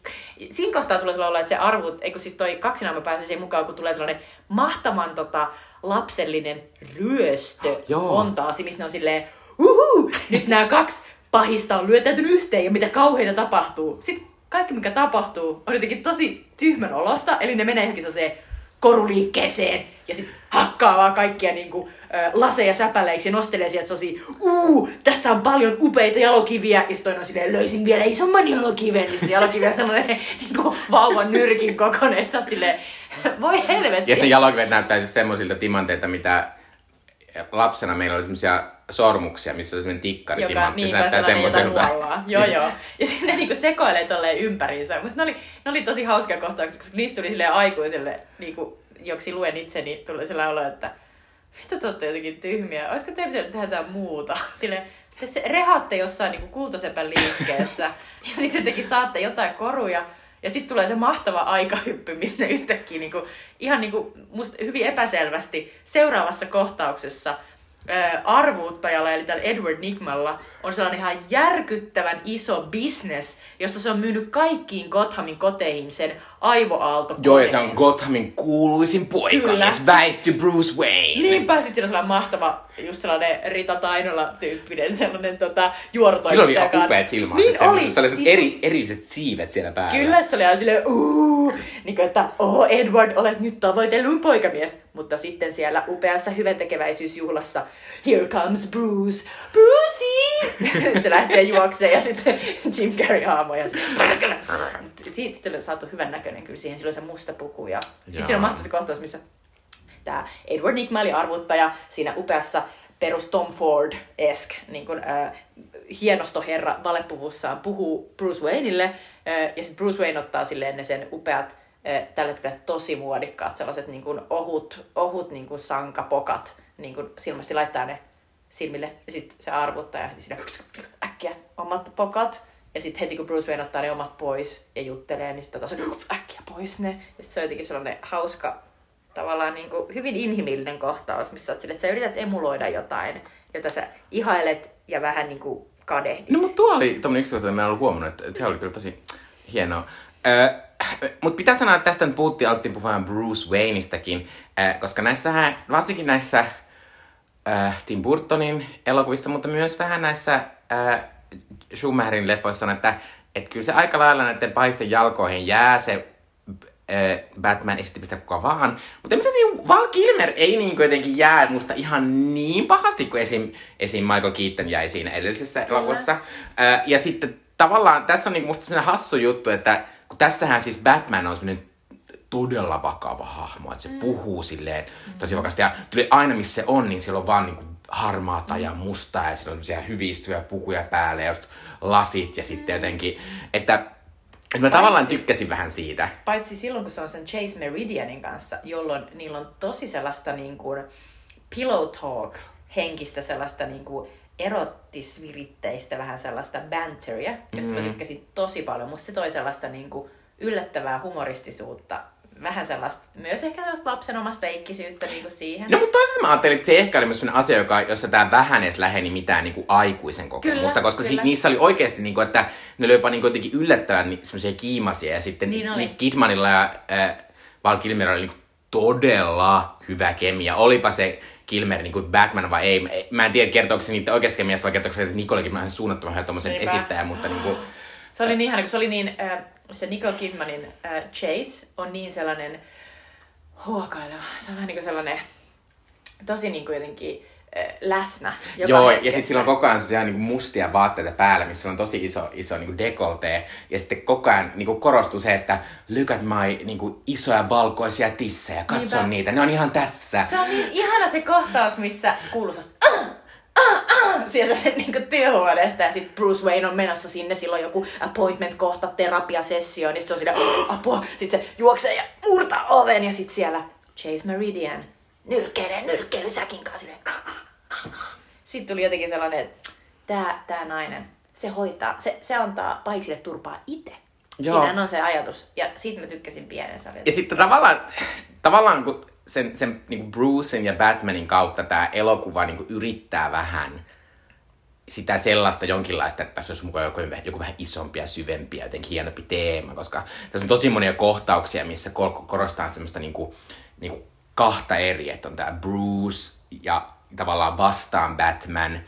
Siinä kohtaa tulee sellainen olla, että se arvut, eikö siis toi kaksinaama pääsee siihen mukaan, kun tulee sellainen mahtavan tota, lapsellinen ryöstö oh, montaasi, missä ne on silleen, uhu, nyt nämä kaksi pahista on lyötäytynyt yhteen ja mitä kauheita tapahtuu. Sitten kaikki, mikä tapahtuu, on jotenkin tosi tyhmän olosta, eli ne menee johonkin sellaiseen koruliikkeeseen ja sitten hakkaa vaan kaikkia niinku, ö, laseja säpäleiksi ja nostelee sieltä sellaisia, uu, tässä on paljon upeita jalokiviä, ja sitten on silleen, löysin vielä isomman jalokiven, niin se jalokivi on sellainen niinku, vauvan nyrkin kokoinen, ja silleen, voi helvetti. Ja sitten jalokivet näyttää siis semmoisilta timanteilta, mitä lapsena meillä oli semmoisia sormuksia, missä on semmoinen tikkari Joka, timantti. Niin, se näyttää semmoiselta. Joo, joo. Ja sitten ne niinku sekoilee tolleen ympäriinsä. Mutta ne oli, ne oli tosi hauska kohtauksia, koska niistä tuli silleen aikuiselle, niinku, joksi luen itse, niin tuli sellainen olo, että mitä te olette jotenkin tyhmiä? Olisiko teidän pitänyt tehdä jotain muuta? Sille, te se rehaatte jossain niin kultasepän liikkeessä ja sitten jotenkin saatte jotain koruja ja sitten tulee se mahtava aikahyppy, missä ne yhtäkkiä niinku, ihan niinku, musta hyvin epäselvästi seuraavassa kohtauksessa arvuuttajalla, eli tällä Edward Nigmalla, on sellainen ihan järkyttävän iso business, josta se on myynyt kaikkiin Gothamin koteihin sen aivoaalto. Joo, ja se on Gothamin kuuluisin poikamies, väisty Bruce Wayne. Niinpä, sit siinä on sellainen mahtava, just sellainen Rita Tainola-tyyppinen sellainen tota, juortoimittaja. Sillä oli ihan upeat silmälasit. Niin oli. Sellaiset Siinä- eri, erilliset siivet siellä päällä. Kyllä, se oli aina silleen, uuu, niin kuin, että oh Edward, olet nyt tavoitellun poikamies. Mutta sitten siellä upeassa hyväntekeväisyysjuhlassa, here comes Bruce, Brucey! se lähtee juokseen ja sitten Jim Carrey haamo ja oli saatu hyvän näköinen kyllä siihen, silloin se musta puku ja sitten siinä on mahtava se kohtaus, missä tämä Edward Nigma oli arvuttaja siinä upeassa perus Tom Ford-esk niin kuin, äh, hienostoherra valepuvussaan puhuu Bruce Wayneille äh, ja sitten Bruce Wayne ottaa silleen ne sen upeat äh, tällä hetkellä tosi muodikkaat sellaiset niin kuin ohut, ohut niin kuin sankapokat niin kuin silmästi laittaa ne silmille ja sitten se arvuttaja heti siinä äkkiä omat pokat ja sitten heti kun Bruce Wayne ottaa ne omat pois ja juttelee, niin sitten taas äkkiä pois ne. Ja sitten se on jotenkin sellainen hauska, tavallaan niin kuin hyvin inhimillinen kohtaus, missä oot sille, että sä yrität emuloida jotain, jota sä ihailet ja vähän niin kuin kadehdit. No mutta tuo oli tommonen yksi asia, mitä mä en ollut huomannut, että se oli kyllä tosi hienoa. Öö, mutta pitää sanoa, että tästä nyt puhuttiin, alettiin puhumaan Bruce Wayneistäkin, öö, koska näissä, varsinkin näissä öö, Tim Burtonin elokuvissa, mutta myös vähän näissä öö, Schumacherin leffoissa on, että et kyllä se aika lailla näiden pahisten jalkoihin jää se öö, Batman esittymistä kuka vaan. Mutta mä tiedä, Val Kilmer ei niin jotenkin jää musta ihan niin pahasti kuin esim, esim Michael Keaton jäi siinä edellisessä elokuvassa. Öö, ja sitten tavallaan tässä on niinku musta sellainen hassu juttu, että kun tässähän siis Batman on semmoinen todella vakava hahmo, että se mm. puhuu silleen tosi vakasti. Ja tuli aina missä se on, niin siellä on vaan niinku harmaata ja mustaa ja siellä on hyvistyviä pukuja päälle ja just lasit ja sitten jotenkin, että, mä tavallaan tykkäsin vähän siitä. Paitsi silloin, kun se on sen Chase Meridianin kanssa, jolloin niillä on tosi sellaista niin kuin pillow talk henkistä sellaista niin kuin erottisviritteistä vähän sellaista banteria, josta Mm. mä tykkäsin tosi paljon. Musta se toi sellaista niin kuin yllättävää humoristisuutta, vähän sellaista, myös ehkä sellaista lapsenomasta leikkisyyttä niin kuin siihen. No mutta toisaalta mä ajattelin, että se ehkä oli myös sellainen asia, joka, jossa tämä vähän edes läheni mitään niinku aikuisen kokemusta, Kyllä, koska kyllä. Si, niissä oli oikeasti, niinku, että ne oli jopa niinku jotenkin yllättävän semmoisia kiimasia ja sitten Niin oli. Kidmanilla ja äh, Val Kilmerilla oli niinku todella hyvä kemia. Olipa se Kilmer niinku Batman vai ei. Mä en tiedä, kertooko se niitä oikeasta kemiasta vai kertooko se, että Nicole Kidman on suunnattoman hyvä Niinpä. esittäjä, mutta niinku, Se oli niin ihana, kun se oli niin, äh, se Nicole Kidmanin äh, Chase on niin sellainen huokaileva. Se on vähän niin kuin sellainen tosi niin kuin jotenkin äh, läsnä joka Joo, ja hetkessä. sitten sillä on koko ajan sellaisia niin mustia vaatteita päällä, missä on tosi iso, iso niin dekolte. Ja sitten koko ajan niin korostuu se, että look at my niin kuin, isoja valkoisia tissejä, katso Niinpä. niitä, ne on ihan tässä. Se on niin ihana se kohtaus, missä kuuluu sellaista ah, ah, ah, sieltä sen niinku työhuoneesta ja sitten Bruce Wayne on menossa sinne, silloin joku appointment kohta, terapiasessio, niin sit se on siinä "Oh, apua, sitten se juoksee ja murtaa oven ja sitten siellä Chase Meridian nyrkkeilee nyrkkeilysäkin kanssa. Sitten tuli jotenkin sellainen, että tää, tää nainen, se hoitaa, se, se antaa pahiksille turpaa itse. Joo. Siinähän on se ajatus. Ja siitä mä tykkäsin pienen. Oli Ja sitten tavallaan, tavallaan kun sen, sen niin kuin Brucen ja Batmanin kautta tämä elokuva niin kuin yrittää vähän sitä sellaista jonkinlaista, että tässä olisi mukaan joku, joku vähän isompi ja syvempi ja jotenkin hienompi teema, koska tässä on tosi monia kohtauksia, missä kor- korostaa semmoista niinku, niinku kahta eri, että on tämä Bruce ja tavallaan vastaan Batman, mm.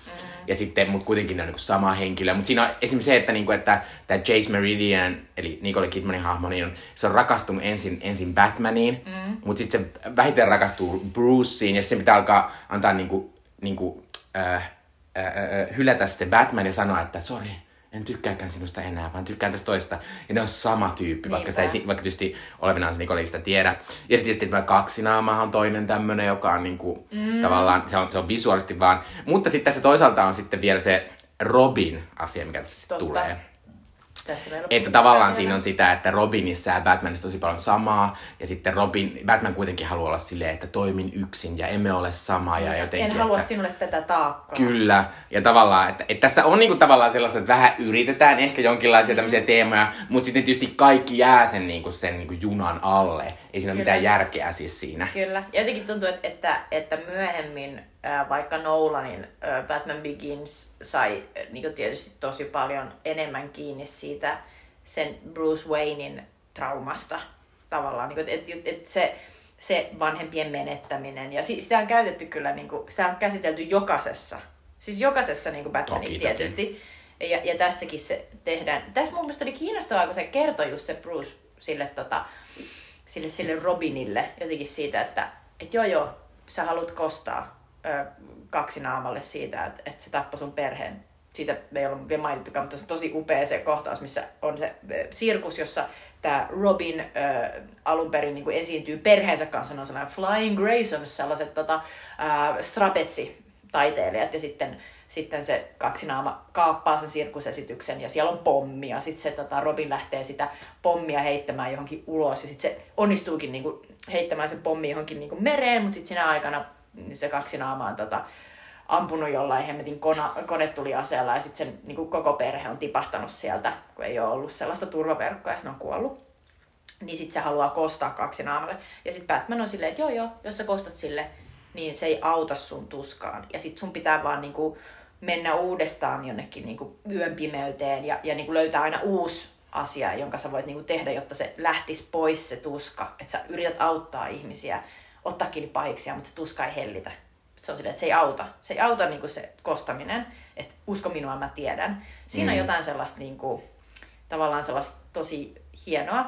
ja sitten, mutta kuitenkin ne on niinku sama henkilö. Mutta siinä on esimerkiksi se, että, niinku, että tämä Chase Meridian, eli Nicole Kidmanin hahmo, niin on, se on rakastunut ensin, ensin Batmaniin, mm. mutta sitten se vähiten rakastuu Bruceen, ja sen pitää alkaa antaa niinku, niinku, äh, ää, ää, hylätä se Batman ja sanoa, että sori, en tykkääkään sinusta enää, vaan tykkään tästä toista. Ja ne on sama tyyppi, vaikka, sitä ei, vaikka tietysti olevinaan se Nicole ei sitä tiedä. Ja sitten tietysti tämä kaksinaama on toinen tämmönen, joka on niinku, mm. tavallaan, se on, se on visuaalisesti vaan. Mutta sitten tässä toisaalta on sitten vielä se Robin-asia, mikä tässä Totta. tulee. Että tavallaan siinä on sitä, että Robinissa ja Batmanissa tosi paljon samaa, ja sitten Robin, Batman kuitenkin haluaa olla silleen, että toimin yksin, ja emme ole sama, ja jotenkin, En halua että... sinulle tätä taakkaa. Kyllä, ja tavallaan, että, että tässä on niinku tavallaan sellaista, että vähän yritetään ehkä jonkinlaisia Mm. tämmöisiä teemoja, mutta sitten tietysti kaikki jää sen, niinku, sen niinku junan alle. Ei siinä ole Kyllä. mitään järkeä siis siinä. Kyllä. Ja jotenkin tuntuu, että, että, että myöhemmin vaikka Nolanin äh, Batman Begins sai niin tietysti tosi paljon enemmän kiinni siitä sen Bruce Waynein traumasta tavallaan. Niin että et, et se, se vanhempien menettäminen. Ja si- sitä on käytetty kyllä, niin kuin, sitä on käsitelty jokaisessa. Siis jokaisessa niin Batmanissa Toki, toki. tietysti. Ja, ja tässäkin se tehdään. Tässä mun mielestä oli kiinnostavaa, kun se kertoi just se Bruce sille, tota, sille, sille Robinille jotenkin siitä, että et joo joo, sä haluat kostaa ö, kaksi naamalle siitä, että, että se tappoi sun perheen. Siitä me ei ole vielä mainittukaan, mutta se on tosi upea se kohtaus, missä on se sirkus, jossa tämä Robin ö, alun perin niin esiintyy perheensä kanssa. Ne on sellainen Flying Graysons, sellaiset tota, ä, strapetsi taiteilijat ja sitten, sitten se kaksinaama kaappaa sen sirkusesityksen ja siellä on pommi ja sitten se tota, Robin lähtee sitä pommia heittämään johonkin ulos ja sitten se onnistuukin niinku, heittämään sen pommi johonkin niinku, mereen, mutta sitten sinä aikana niin se kaksinaama on tota, ampunut jollain hemmetin kona, konetuliaseella ja sitten sen niinku, koko perhe on tipahtanut sieltä, kun ei ole ollut sellaista turvaverkkoa ja se on kuollut niin sit se haluaa kostaa kaksi naamalle. Ja sit Batman on silleen, että joo joo, jos sä kostat sille, niin se ei auta sun tuskaan. Ja sit sun pitää vaan niinku mennä uudestaan jonnekin niinku yön pimeyteen ja, ja niinku löytää aina uusi asia, jonka sä voit niinku tehdä, jotta se lähtisi pois se tuska. Että sä yrität auttaa ihmisiä, ottaa kiinni pahiksia, mutta se tuska ei hellitä. Se on silleen, että se ei auta. Se ei auta niinku se kostaminen, että usko minua, mä tiedän. Siinä on jotain sellaista niinku, tavallaan sellaista tosi hienoa,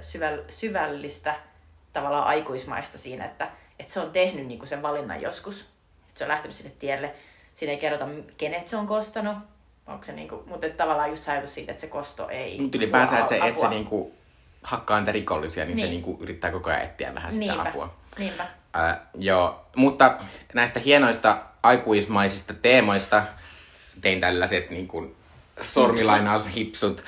syväl, syvällistä, tavallaan aikuismaista siinä, että, että se on tehnyt niinku sen valinnan joskus. Että se on lähtenyt sinne tielle. Siinä ei kerrota, kenet se on kostanut. Onko se niinku, mutta että tavallaan just ajatus siitä, että se kosto ei Mutta ylipäänsä, että se, että se niinku hakkaa niitä rikollisia, niin, niin. se Niin. niinku yrittää koko ajan etsiä vähän sitä Niinpä, apua. Niinpä. Äh, joo, mutta näistä hienoista aikuismaisista teemoista tein tällaiset niin kuin sormilainaushipsut,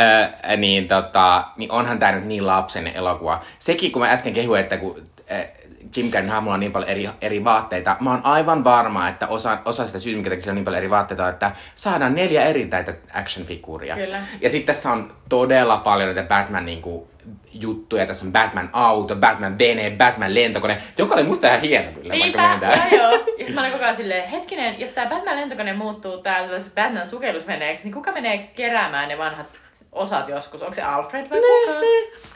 äh, niin, tota, niin onhan tämä nyt niin lapsen elokuva. Sekin, kun mä äsken kehuin, että kun äh, Jim Carreyn hahmolla on niin paljon eri, eri vaatteita, mä oon aivan varma, että osa, osa sitä syytä, minkä takia sillä on niin paljon eri vaatteita, on, että saadaan neljä eri action-figuuria. Kyllä. Ja sitten tässä on todella paljon näitä Batman niin kuin, juttuja. Tässä on Batman-auto, Batman-vene, Batman-lentokone, joka oli musta ihan hieno kyllä. Niinpä, vaikka myöntää. joo, joo. Ja sit mä olin koko ajan silleen, hetkinen, jos tää Batman-lentokone muuttuu tää sellaiseksi Batman sukellusveneeksi, niin kuka menee keräämään ne vanhat osat joskus? Onko se Alfred vai kuka?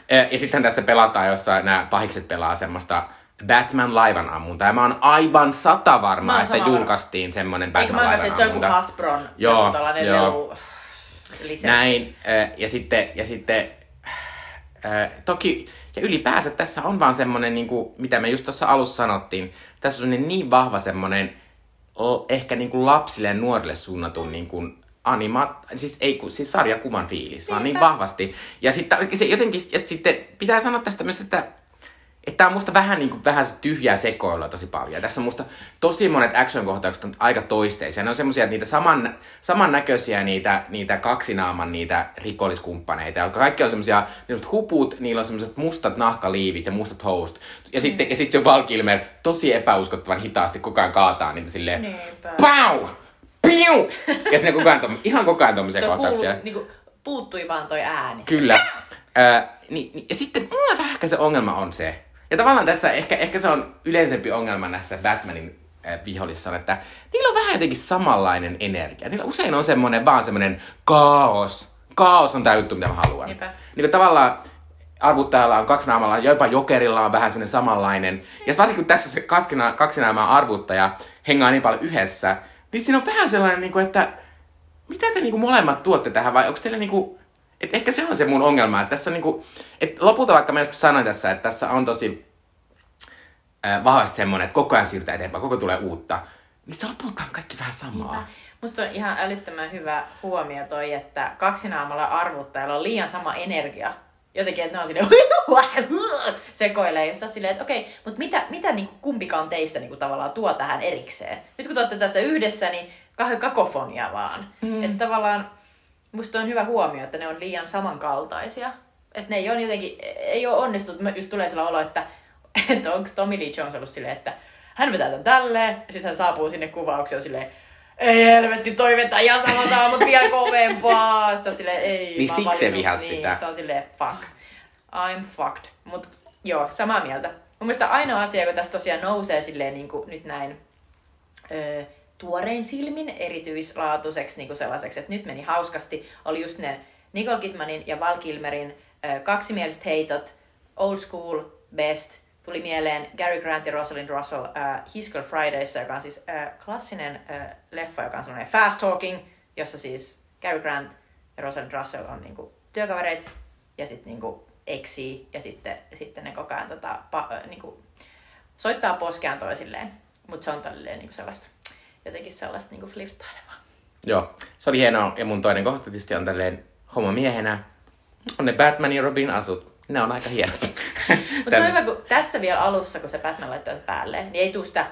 Eh, Ja sitten tässä pelataan, jossa nämä pahikset pelaa semmoista Batman laivan ammuntaa. Ja mä oon aivan sata varma, Mä että julkaistiin semmonen Eikö Batman mä laivan arvasin, että se on joku ammunta. Hasbron Joo, joo. Näin. Ja sitten, ja sitten eh, toki, ja ylipäänsä tässä on vaan semmonen, niin kuin, mitä me just tuossa alussa sanottiin, tässä on niin vahva semmonen l- ehkä niin kuin lapsille ja nuorille suunnatun niin kuin anima, siis ei kun, siis sarjakuvan fiilis, vaan niin vahvasti. Ja sitten se jotenkin, ja sitten pitää sanoa tästä myös, että että tää on musta vähän, niin kuin, vähän tyhjää sekoilua tosi paljon. Tässä on musta tosi monet action-kohtaukset on aika toisteisia. Ne on semmosia, että niitä saman, samannäköisiä niitä, niitä kaksinaaman niitä rikolliskumppaneita. Jotka kaikki on semmosia, niillä on huput, niillä on semmoset mustat nahkaliivit ja mustat housut. Ja sitten, ja sitten se Val Kilmer tosi epäuskottavan hitaasti koko ajan kaataa niitä silleen Niinpä. PAU! Piu! Ja sinne koko ajan, tom, ihan koko ajan tommosia kohtauksia. kuulu, niinku, puuttui vaan toi ääni. Kyllä. Ö, niin, niin, ja sitten mulla vähän se ongelma on se. Ja tavallaan tässä ehkä, ehkä se on yleisempi ongelma näissä Batmanin äh, vihollissa, että niillä on vähän jotenkin samanlainen energia. Niillä usein on semmoinen vaan semmoinen kaos. Kaos on tää juttu, mitä mä haluan. Niinpä. Niin kuin tavallaan arvuttajalla on kaksi naamalla, jopa jokerilla on vähän semmoinen samanlainen. Ja varsinkin kun tässä se kaskina, kaksinaaman arvuttaja hengaa niin paljon yhdessä, niin siinä on vähän sellainen, niin kuin, että mitä te niinku molemmat tuotte tähän vai onko teillä niinku... Et ehkä se on se mun ongelma, että tässä niinku... Et lopulta vaikka mä just sanoin tässä, että tässä on tosi äh, vahvasti semmoinen, että koko ajan siirrytään eteenpäin, koko tulee uutta. Niin se lopulta on kaikki vähän samaa. Musta on ihan älyttömän hyvä huomio toi, että kaksinaamalla arvuttajalla on liian sama energia. Jotenkin, että ne on silleen sekoilee ja sitten silleen, että okei, mutta mitä, mitä niin kumpikaan teistä niin tavallaan tuo tähän erikseen? Nyt kun te olette tässä yhdessä, niin kauhean kakofonia vaan. Mm. Että tavallaan musta on hyvä huomio, että ne on liian samankaltaisia. Että ne ei ole jotenkin, ei ole onnistunut. Mä just tulee sellainen olo, että, että onko Tommy Lee Jones ollut silleen, että hän vetää tämän tälleen, ja sitten hän saapuu sinne kuvaukseen silleen, ei helvetti, toi vetää ihan samalta, mutta vielä kovempaa. Sitten on silleen, ei. Niin siksi se valinnut- vihas niin, sitä. Se on silleen, fuck. I'm fucked. Mut joo, samaa mieltä. Mun mielestä ainoa asia, joka tässä tosiaan nousee silleen niin kuin nyt näin öö, tuorein silmin erityislaatuiseksi niin kuin sellaiseksi, että nyt meni hauskasti, oli just ne Nicole Kidmanin ja Val Kilmerin kaksimieliset heitot, old school, best, tuli mieleen Gary Grant ja Rosalind Russell äh, His Girl Fridays, joka on siis äh, klassinen äh, leffa, joka on sellainen fast talking, jossa siis Gary Grant ja Rosalind Russell on niinku työkavereita ja sitten niinku eksii ja sitten, sitten ne koko ajan tota, pa, äh, niinku, soittaa poskeaan toisilleen. Mutta se on tälleen niinku sellaista, jotenkin sellaista niinku flirttailevaa. Joo, se oli hienoa. Ja mun toinen kohta tietysti on tälleen homomiehenä. On ne Batman ja Robin asut. Ne on aika hienot. Mutta se on hyvä, kun tässä vielä alussa, kun se Batman laittaa päälle, niin ei tule sitä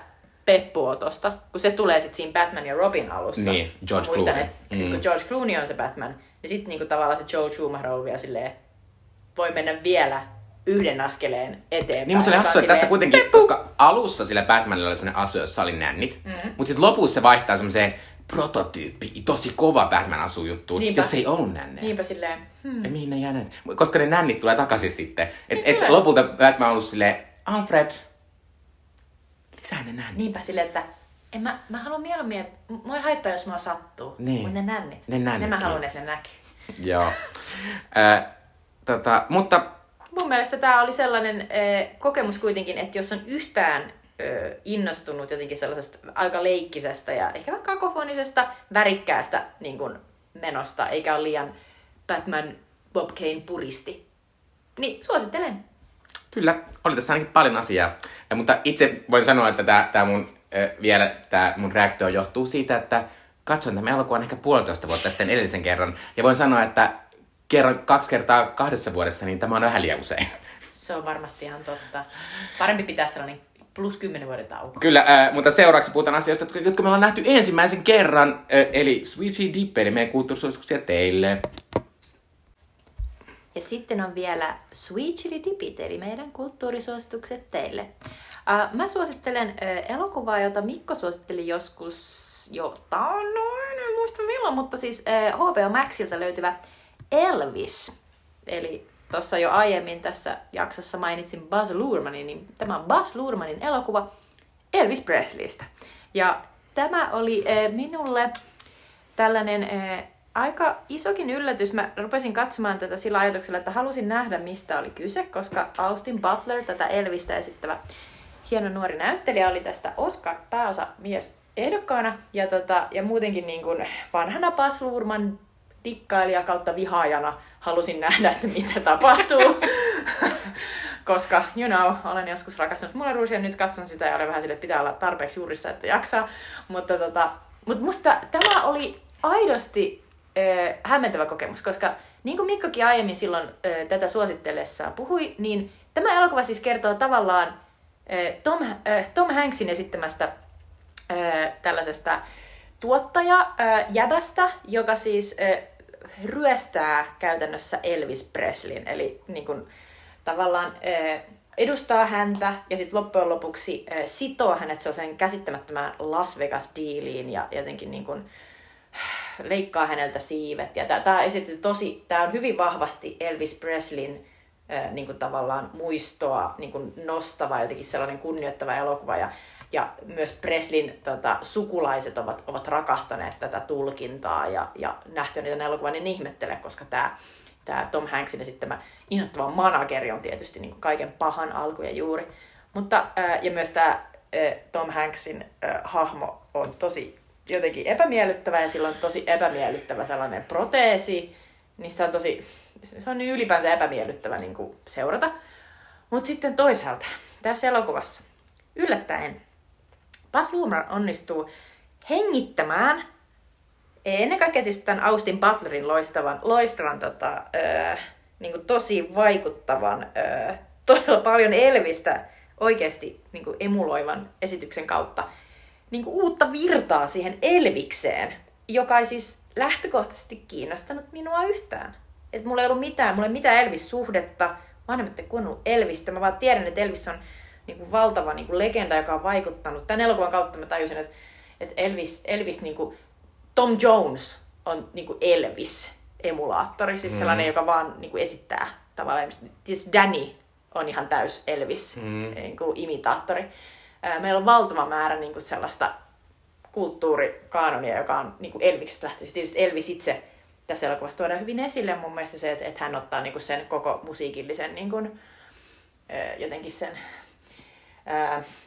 peppuotosta, kun se tulee sitten siinä Batman ja Robin alussa. Niin, George Mä muistan, Clooney. että sit, Mm. kun George Clooney on se Batman, niin sitten niinku tavallaan se Joel Schumacher on vielä silleen, voi mennä vielä yhden askeleen eteenpäin. Niin, mutta se oli hassu, että tässä kuitenkin, "Peppu!" koska alussa sillä Batmanilla oli sellainen asu, jossa oli nännit, mm-hmm. mutta sitten lopussa se vaihtaa semmoiseen prototyyppi, tosi kova Batman asu juttuun, Niinpä. jos ei ollut nänneä. Niinpä silleen, Hmm. Mihin ne jää nännit? Koska ne nännit tulee takaisin sitten. Et, Niin et tulee. lopulta Batman on ollut silleen, Alfred, lisää ne nännit. niinpä silleen, että en mä, mä haluan mieluummin, että mua ei haittaa, jos mua sattuu. Niin. Mutta ne nännit. Ne nännit Ne mä haluan, että ne näkyy. Joo. Äh, tota, mutta Mun mielestä tämä oli sellainen äh, kokemus kuitenkin, että jos on yhtään äh, innostunut jotenkin sellaisesta aika leikkisestä ja ehkä vähän kakofonisesta, värikkäästä niin kun, menosta, eikä ole liian Batman Bob Kane puristi, niin suosittelen. Kyllä, oli tässä ainakin paljon asiaa. Ja, mutta itse voin sanoa, että tämä, tämä mun, vielä tämä mun reaktio johtuu siitä, että katsoin tämän elokuvan ehkä puolitoista vuotta sitten edellisen kerran. Ja voin sanoa, että kerran kaksi kertaa kahdessa vuodessa, niin tämä on vähän liian usein. Se on varmasti ihan totta. Parempi pitää sellainen plus 10 vuoden tauko. Kyllä, äh, mutta seuraavaksi puhutaan asioista, jotka- jotka me ollaan nähty ensimmäisen kerran, äh, eli Switchy Dip, eli meidän kulttuurisuosituksia teille. Ja sitten on vielä Sweet Chili Dipit, eli meidän kulttuurisuositukset teille. Uh, mä suosittelen uh, elokuvaa, jota Mikko suositteli joskus jo taannoin, en muista milloin, mutta siis uh, HBO Maxilta löytyvä Elvis. Eli tuossa jo aiemmin tässä jaksossa mainitsin Buzz Luhrmannin, niin tämä on Buzz Luhrmannin elokuva Elvis Presleystä. Ja tämä oli uh, minulle tällainen äh, aika isokin yllätys. Mä rupesin katsomaan tätä sillä ajatuksella, että halusin nähdä, mistä oli kyse, koska Austin Butler, tätä Elvistä esittävä hieno nuori näyttelijä, oli tästä Oscar pääosa mies ehdokkaana. Ja, tota, ja muutenkin niin kuin vanhana Baz Luhrmann dikkailija kautta vihaajana halusin nähdä, että mitä tapahtuu. Koska, you know, olen joskus rakastanut Rougea, nyt katson sitä ja olen vähän sille, että pitää olla tarpeeksi juurissa, että jaksaa. Mutta tota, mut musta tämä oli aidosti äh, hämmentävä kokemus, koska niin kuin Mikkokin aiemmin silloin äh, tätä suositellessaan puhui, niin tämä elokuva siis kertoo tavallaan äh, Tom, äh, Tom Hanksin esittämästä äh, tällaisesta tuottaja-jäbästä, joka siis äh, ryöstää käytännössä Elvis Presleyn, eli niin kuin, tavallaan äh, edustaa häntä ja sitten loppujen lopuksi äh, sitoo hänet sellaiseen käsittämättömään Las Vegas-diiliin ja jotenkin niin kuin, leikkaa häneltä siivet. Ja tämä esitetty tosi, tämä on hyvin vahvasti Elvis Presleyn äh, niin kuin tavallaan muistoa niin kuin nostava, jotenkin sellainen kunnioittava elokuva. Ja, ja myös Preslin tota, sukulaiset ovat, ovat rakastaneet tätä tulkintaa ja, ja nähty niitä elokuvan, niin ihmettele, koska tämä tämä Tom Hanksin esittämä innoittava manageri on tietysti niin kaiken pahan alku ja juuri. Mutta, ää, ja myös tämä Tom Hanksin ää, hahmo on tosi jotenkin epämiellyttävä ja sillä on tosi epämiellyttävä sellainen proteesi. Niistä on tosi, se on niin ylipäänsä epämiellyttävä niin kuin seurata. Mutta sitten toisaalta tässä elokuvassa yllättäen Baz Luhrmann onnistuu hengittämään ennen kaikkea tietysti tämän Austin Butlerin loistavan, loistavan tota, öö, niin kuin tosi vaikuttavan, öö, todella paljon Elvistä oikeasti niin kuin emuloivan esityksen kautta niin kuin uutta virtaa siihen Elvikseen, joka ei siis lähtökohtaisesti kiinnostanut minua yhtään. Et mulla ei ollut mitään, mulla ei mitään Elvis-suhdetta. Vanhemmat ei kuunnellut Elvistä. Mä vaan tiedän, että Elvis on niin kuin valtava niin kuin legenda, joka on vaikuttanut. Tämän elokuvan kautta mä tajusin, että, että Elvis, Elvis niin kuin, Tom Jones on niin kuin Elvis-emulaattori, siis mm. sellainen, joka vaan niin kuin esittää tavallaan. Tietysti Danny on ihan täys Elvis, mm. niin. Meillä on valtava määrä niin kuin sellaista kulttuurikaanonia, joka on niin kuin Elviksestä lähtöisin. Tietysti Elvis itse tässä elokuvassa tuodaan hyvin esille mun mielestä se, että, että hän ottaa niin kuin sen koko musiikillisen niin kuin, jotenkin sen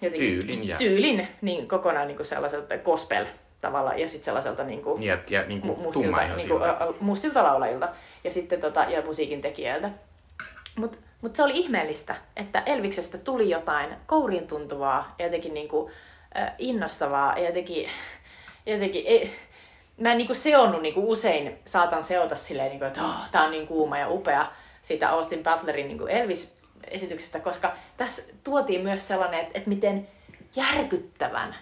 jotenkin, tyylin, ja... tyylin niin kokonaan niin kuin sellaiselta gospel tavalla ja sitten sellaiselta niin kuin, ja, ja niin kuin mustilta, niin kuin, mustilta laulajilta ja sitten tota, ja musiikin tekijöiltä. Mutta mut se oli ihmeellistä, että Elviksestä tuli jotain kouriin tuntuvaa ja jotenkin niin kuin, äh, innostavaa ja jotenkin, jotenkin ei, mä en niin kuin seonnut niin kuin usein, saatan seota silleen, niin kuin, että oh, tää on niin kuuma ja upea siitä Austin Butlerin niin kuin Elvis esityksestä, koska tässä tuotiin myös sellainen, että, että miten järkyttävän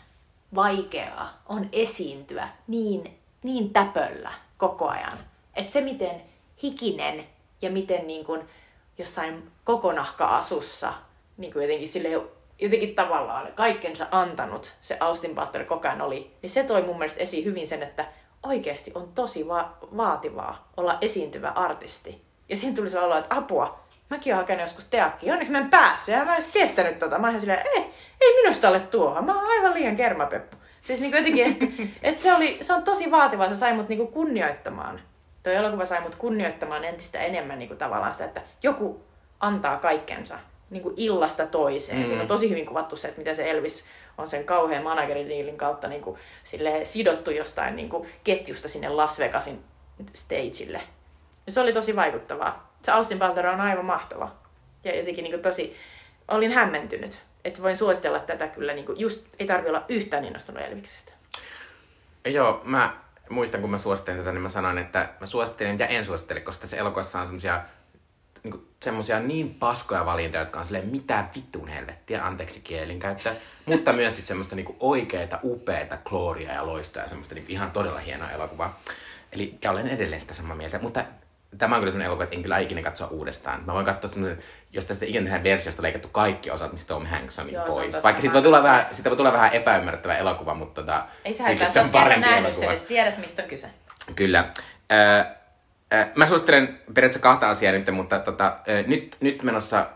vaikeaa on esiintyä niin, niin täpöllä koko ajan. Että se, miten hikinen ja miten niin kuin jossain kokonahka-asussa niin kuin jotenkin, sille, jotenkin tavallaan kaikkensa antanut se Austin Butler koko ajan oli, niin se toi mun mielestä esiin hyvin sen, että oikeasti on tosi va- vaativaa olla esiintyvä artisti. Ja siinä tuli se olo, että apua, mäkin olen hakenut joskus teakkiin. Onneksi mä en päässyt ja mä en kestänyt tota. Mä ihan silleen, ei, ei minusta ole tuohon. Mä oon aivan liian kermapeppu. Siis niinku jotenkin, että et se, oli, se on tosi vaativaa. Se sai mut niinku kunnioittamaan. Tuo elokuva sai mut kunnioittamaan entistä enemmän niinku tavallaan sitä, että joku antaa kaikkensa niinku illasta toiseen. Mm. Siinä on tosi hyvin kuvattu se, että miten se Elvis on sen kauhean manageridiilin kautta niinku, sidottu jostain niinku, ketjusta sinne Las Vegasin stageille. Ja se oli tosi vaikuttavaa se Austin Butler on aivan mahtava. Ja jotenkin niin tosi, olin hämmentynyt. Että voin suositella tätä kyllä, niin kuin, just ei tarvi olla yhtään innostunut Elviksestä. Joo, mä muistan, kun mä suosittelin tätä, niin mä sanoin, että mä suosittelen ja en suosittele, koska tässä elokuvassa on semmosia niin semmosia niin paskoja valintoja, jotka on silleen mitä vittuun helvettiä, anteeksi kielin käyttää, mutta myös sit semmoista niin oikeita, upeita klooria ja loistoa ja semmoista niin ihan todella hienoa elokuvaa. Eli ja olen edelleen sitä samaa mieltä, mutta tämä on kyllä sellainen elokuva, että en kyllä ikinä katsoa uudestaan. Mä voin katsoa semmoisen, jos tästä ikinä tehdään versiosta leikattu kaikki osat, mistä Tom Hanks on niin Joo, pois. Vaikka siitä voi, tulla vähän, siitä voi tulla vähän epäymmärrettävä elokuva, mutta tota, Ei se se on parempi elokuva. Sen, tiedät, mistä on kyse. Kyllä. Äh, äh, mä suosittelen periaatteessa kahta asiaa nyt, mutta tota, äh, nyt, nyt menossa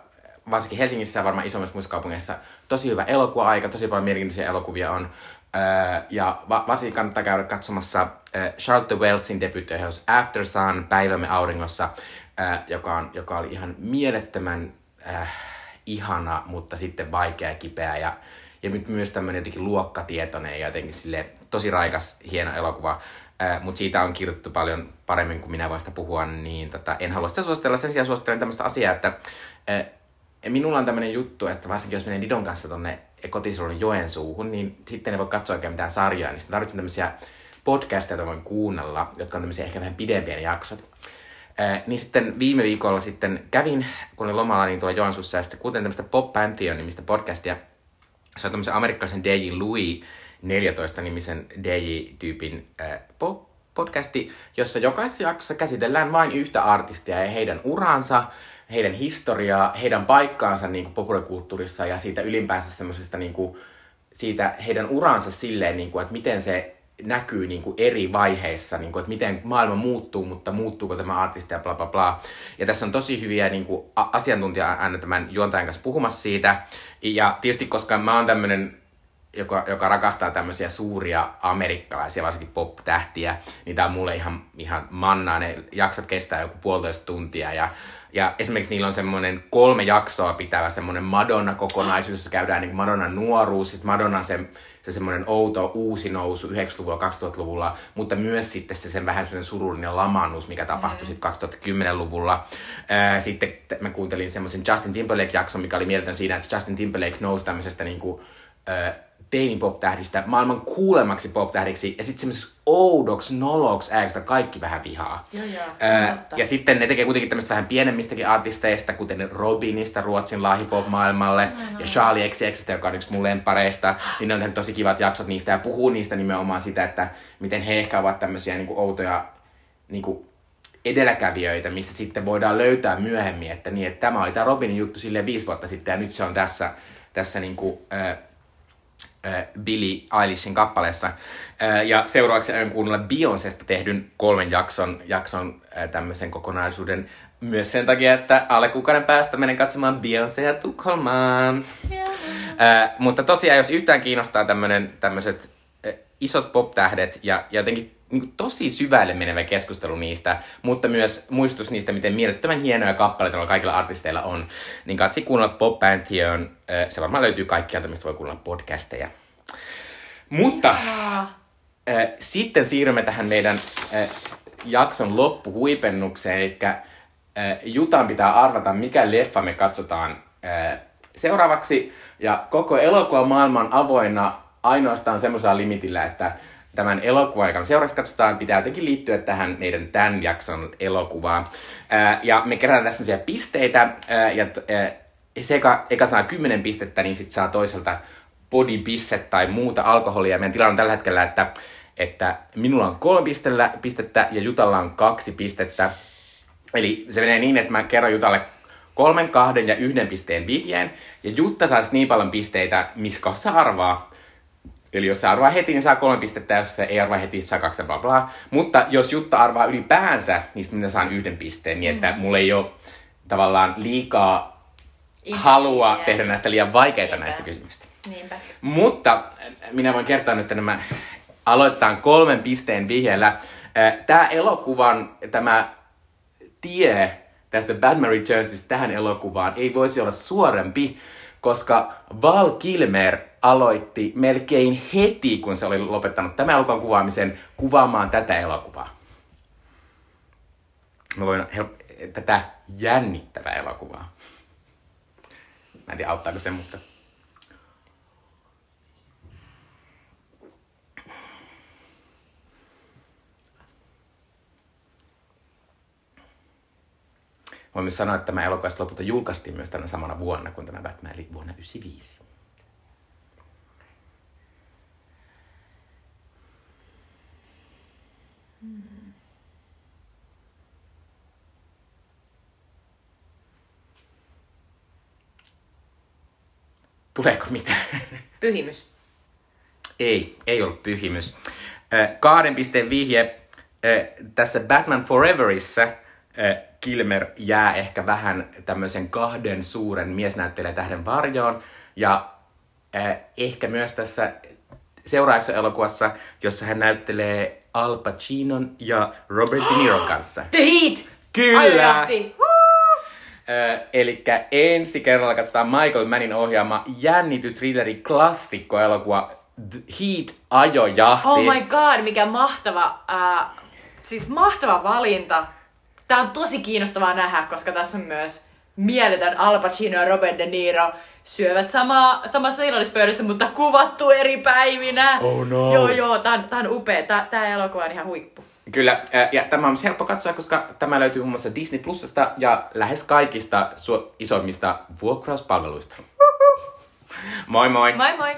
varsinkin Helsingissä ja varmaan isommissa muissa kaupungeissa tosi hyvä elokuva-aika, tosi paljon mielenkiintoisia elokuvia on. Ja va- varsinkin kannattaa käydä katsomassa Charlotte Wellsin debuttiohjaus After Sun, Päivämme auringossa, joka, on, joka oli ihan mielettömän äh, ihana, mutta sitten vaikea kipeä ja, ja myös tämmöinen jotenkin luokkatietoinen ja jotenkin sille tosi raikas, hieno elokuva. Äh, mutta siitä on kirjoitettu paljon paremmin kuin minä voin sitä puhua, niin tota, en halua sitä suositella. Sen sijaan suosittelen tämmöistä asiaa, että äh, minulla on tämmöinen juttu, että varsinkin jos menee Didon kanssa tonne kotisolun Joensuuhun, niin sitten ei voi katsoa oikein mitään sarjaa, niin sitten tarvitsen tämmöisiä podcasteja, joita voin kuunnella, jotka on tämmöisiä ehkä vähän pidempiä jaksot. Ää, niin sitten viime viikolla sitten kävin, kun olin lomalla, niin tuolla Joensuussa, ja sitten kuuntelin tämmöistä Pop Pantheon nimistä podcastia. Se on tämmöisen amerikkalaisen DJ Louis 14-nimisen DJ-tyypin ää, pop podcasti, jossa jokaisessa jaksossa käsitellään vain yhtä artistia ja heidän uransa, heidän historiaa, heidän paikkaansa niin kuin populaarikulttuurissa ja siitä ylipäänsä semmoisesta niin kuin, siitä heidän uransa silleen, niin kuin, että miten se näkyy niin kuin eri vaiheissa, niin kuin, että miten maailma muuttuu, mutta muuttuuko tämä artisti ja bla bla bla. Ja tässä on tosi hyviä niin kuin, asiantuntija aina tämän juontajan kanssa puhumassa siitä. Ja tietysti koska mä oon tämmöinen joka, joka rakastaa tämmöisiä suuria amerikkalaisia, varsinkin pop-tähtiä, niin tää on mulle ihan, ihan mannaa. Ne jaksot kestää joku puolitoista tuntia ja ja esimerkiksi niillä on semmoinen kolme jaksoa pitävä semmoinen Madonna-kokonaisuus, jossa käydään niin Madonnan nuoruus, sitten Madonna se, se semmoinen outo uusi nousu 90-luvulla, 2000-luvulla, mutta myös sitten se sen vähän semmoinen surullinen lamannus, mikä tapahtui mm. sitten 2010-luvulla. sitten mä kuuntelin semmoisen Justin Timberlake-jakson, mikä oli mieletön siinä, että Justin Timberlake nousi tämmöisestä niin kuin, pop-tähdistä maailman kuulemaksi pop-tähdiksi ja sitten semmoisessa oudoksi, noloks ääksistä kaikki vähän vihaa. Joo, joo, ja sitten ne tekee kuitenkin tämmöistä vähän pienemmistäkin artisteista, kuten Robinista Ruotsin lahipop-maailmalle ja Charlie XCXstä, joka on yksi mun lempareista, niin ne on tehnyt tosi kivat jaksot niistä ja puhuu niistä nimenomaan sitä, että miten he ehkä ovat tämmöisiä niin kuin outoja niin kuin edelläkävijöitä, missä sitten voidaan löytää myöhemmin, että, niin, että tämä oli tämä Robinin juttu silleen viisi vuotta sitten ja nyt se on tässä, tässä niin kuin, äh, äh, Billie Eilishin kappaleessa. Äh, ja seuraavaksi aion kuunnella Beyoncesta tehdyn kolmen jakson, jakson äh, tämmöisen kokonaisuuden myös sen takia, että alle kuukauden päästä menen katsomaan Beyoncéa Tukholmaan. Äh, mutta tosiaan, jos yhtään kiinnostaa tämmöiset äh, isot pop-tähdet ja, ja jotenkin niin tosi syvälle menevä keskustelu niistä, mutta myös muistus niistä, miten mielettömän hienoja kappaleita noilla kaikilla artisteilla on, niin kansi kuunnella Pop Pantheon. Se varmaan löytyy kaikkialta, mistä voi kuunnella podcasteja. Mutta äh, sitten siirrymme tähän meidän äh, jakson loppuhuipennukseen, eli äh, Jutan pitää arvata, mikä leffa me katsotaan äh, seuraavaksi. Ja koko elokuva maailma on avoinna ainoastaan semmoisella limitillä, että tämän elokuvan, joka me seuraavaksi katsotaan, pitää jotenkin liittyä tähän meidän tämän jakson elokuvaan. Ja me kerätään tässä semmoisia pisteitä, ja ää, se eka, eka saa 10 pistettä, niin sitten saa toiselta body bisset tai muuta alkoholia. Meidän tilanne on tällä hetkellä, että, että minulla on kolme pistellä, pistettä ja Jutalla on kaksi pistettä. Eli se menee niin, että mä kerron Jutalle kolmen, kahden ja yhden pisteen vihjeen. Ja Jutta saa niin paljon pisteitä, missä arvaa. Eli jos se arvaa heti, niin saa kolme pistettä, jos se ei arvaa heti, niin saa kaksi bla bla. Mutta jos Jutta arvaa ylipäänsä, niin sitten minä saan yhden pisteen, niin että mulla ei ole tavallaan liikaa halua Niin, tehdä näistä liian vaikeita Niinpä. näistä kysymyksistä. Niinpä. Mutta minä voin kertoa nyt, että nämä aloitetaan kolmen pisteen vihjeellä. Tämä elokuvan, tämä tie tästä Batman Returnsista tähän elokuvaan ei voisi olla suorempi, koska Val Kilmer aloitti melkein heti, kun se oli lopettanut tämän elokuvan kuvaamisen, kuvaamaan tätä elokuvaa. Mä voin tätä jännittävää elokuvaa. Mä en tiedä, auttaako se, mutta Voin myös sanoa, että tämä elokuva lopulta julkaistiin myös tänä samana vuonna kuin tämä Batman, eli vuonna 1995. Tuleeko mitään? Pyhimys. Ei, ei ollut pyhimys. Ö, Kahden pisteen vihje. Ö, Tässä Batman Foreverissa ö, Kilmer jää ehkä vähän tämmöisen kahden suuren miesnäyttelijän tähden varjoon. Ja ö, ehkä myös tässä seuraavaksi elokuvassa, jossa hän näyttelee Al Pacinon ja Robert De Niron kanssa. The Heat! Kyllä! Woo! Eli ensi kerralla katsotaan Michael Mannin ohjaama jännitystrilleri klassikkoelokuva The Heat Ajojahti. Oh my god, mikä mahtava, äh, siis mahtava valinta. Tää on tosi kiinnostavaa nähdä, koska tässä on myös mieletön Al Pacino ja Robert De Niro syövät samaa, samassa illallispöydässä, mutta kuvattu eri päivinä. Oh no. Joo, joo, tää on, tää on upea. Tää, tää elokuva on ihan huippu. Kyllä, ja tämä on myös helppo katsoa, koska tämä löytyy muun muassa Disney Plusasta ja lähes kaikista su- isoimmista vuokrauspalveluista. moi moi! Moi moi!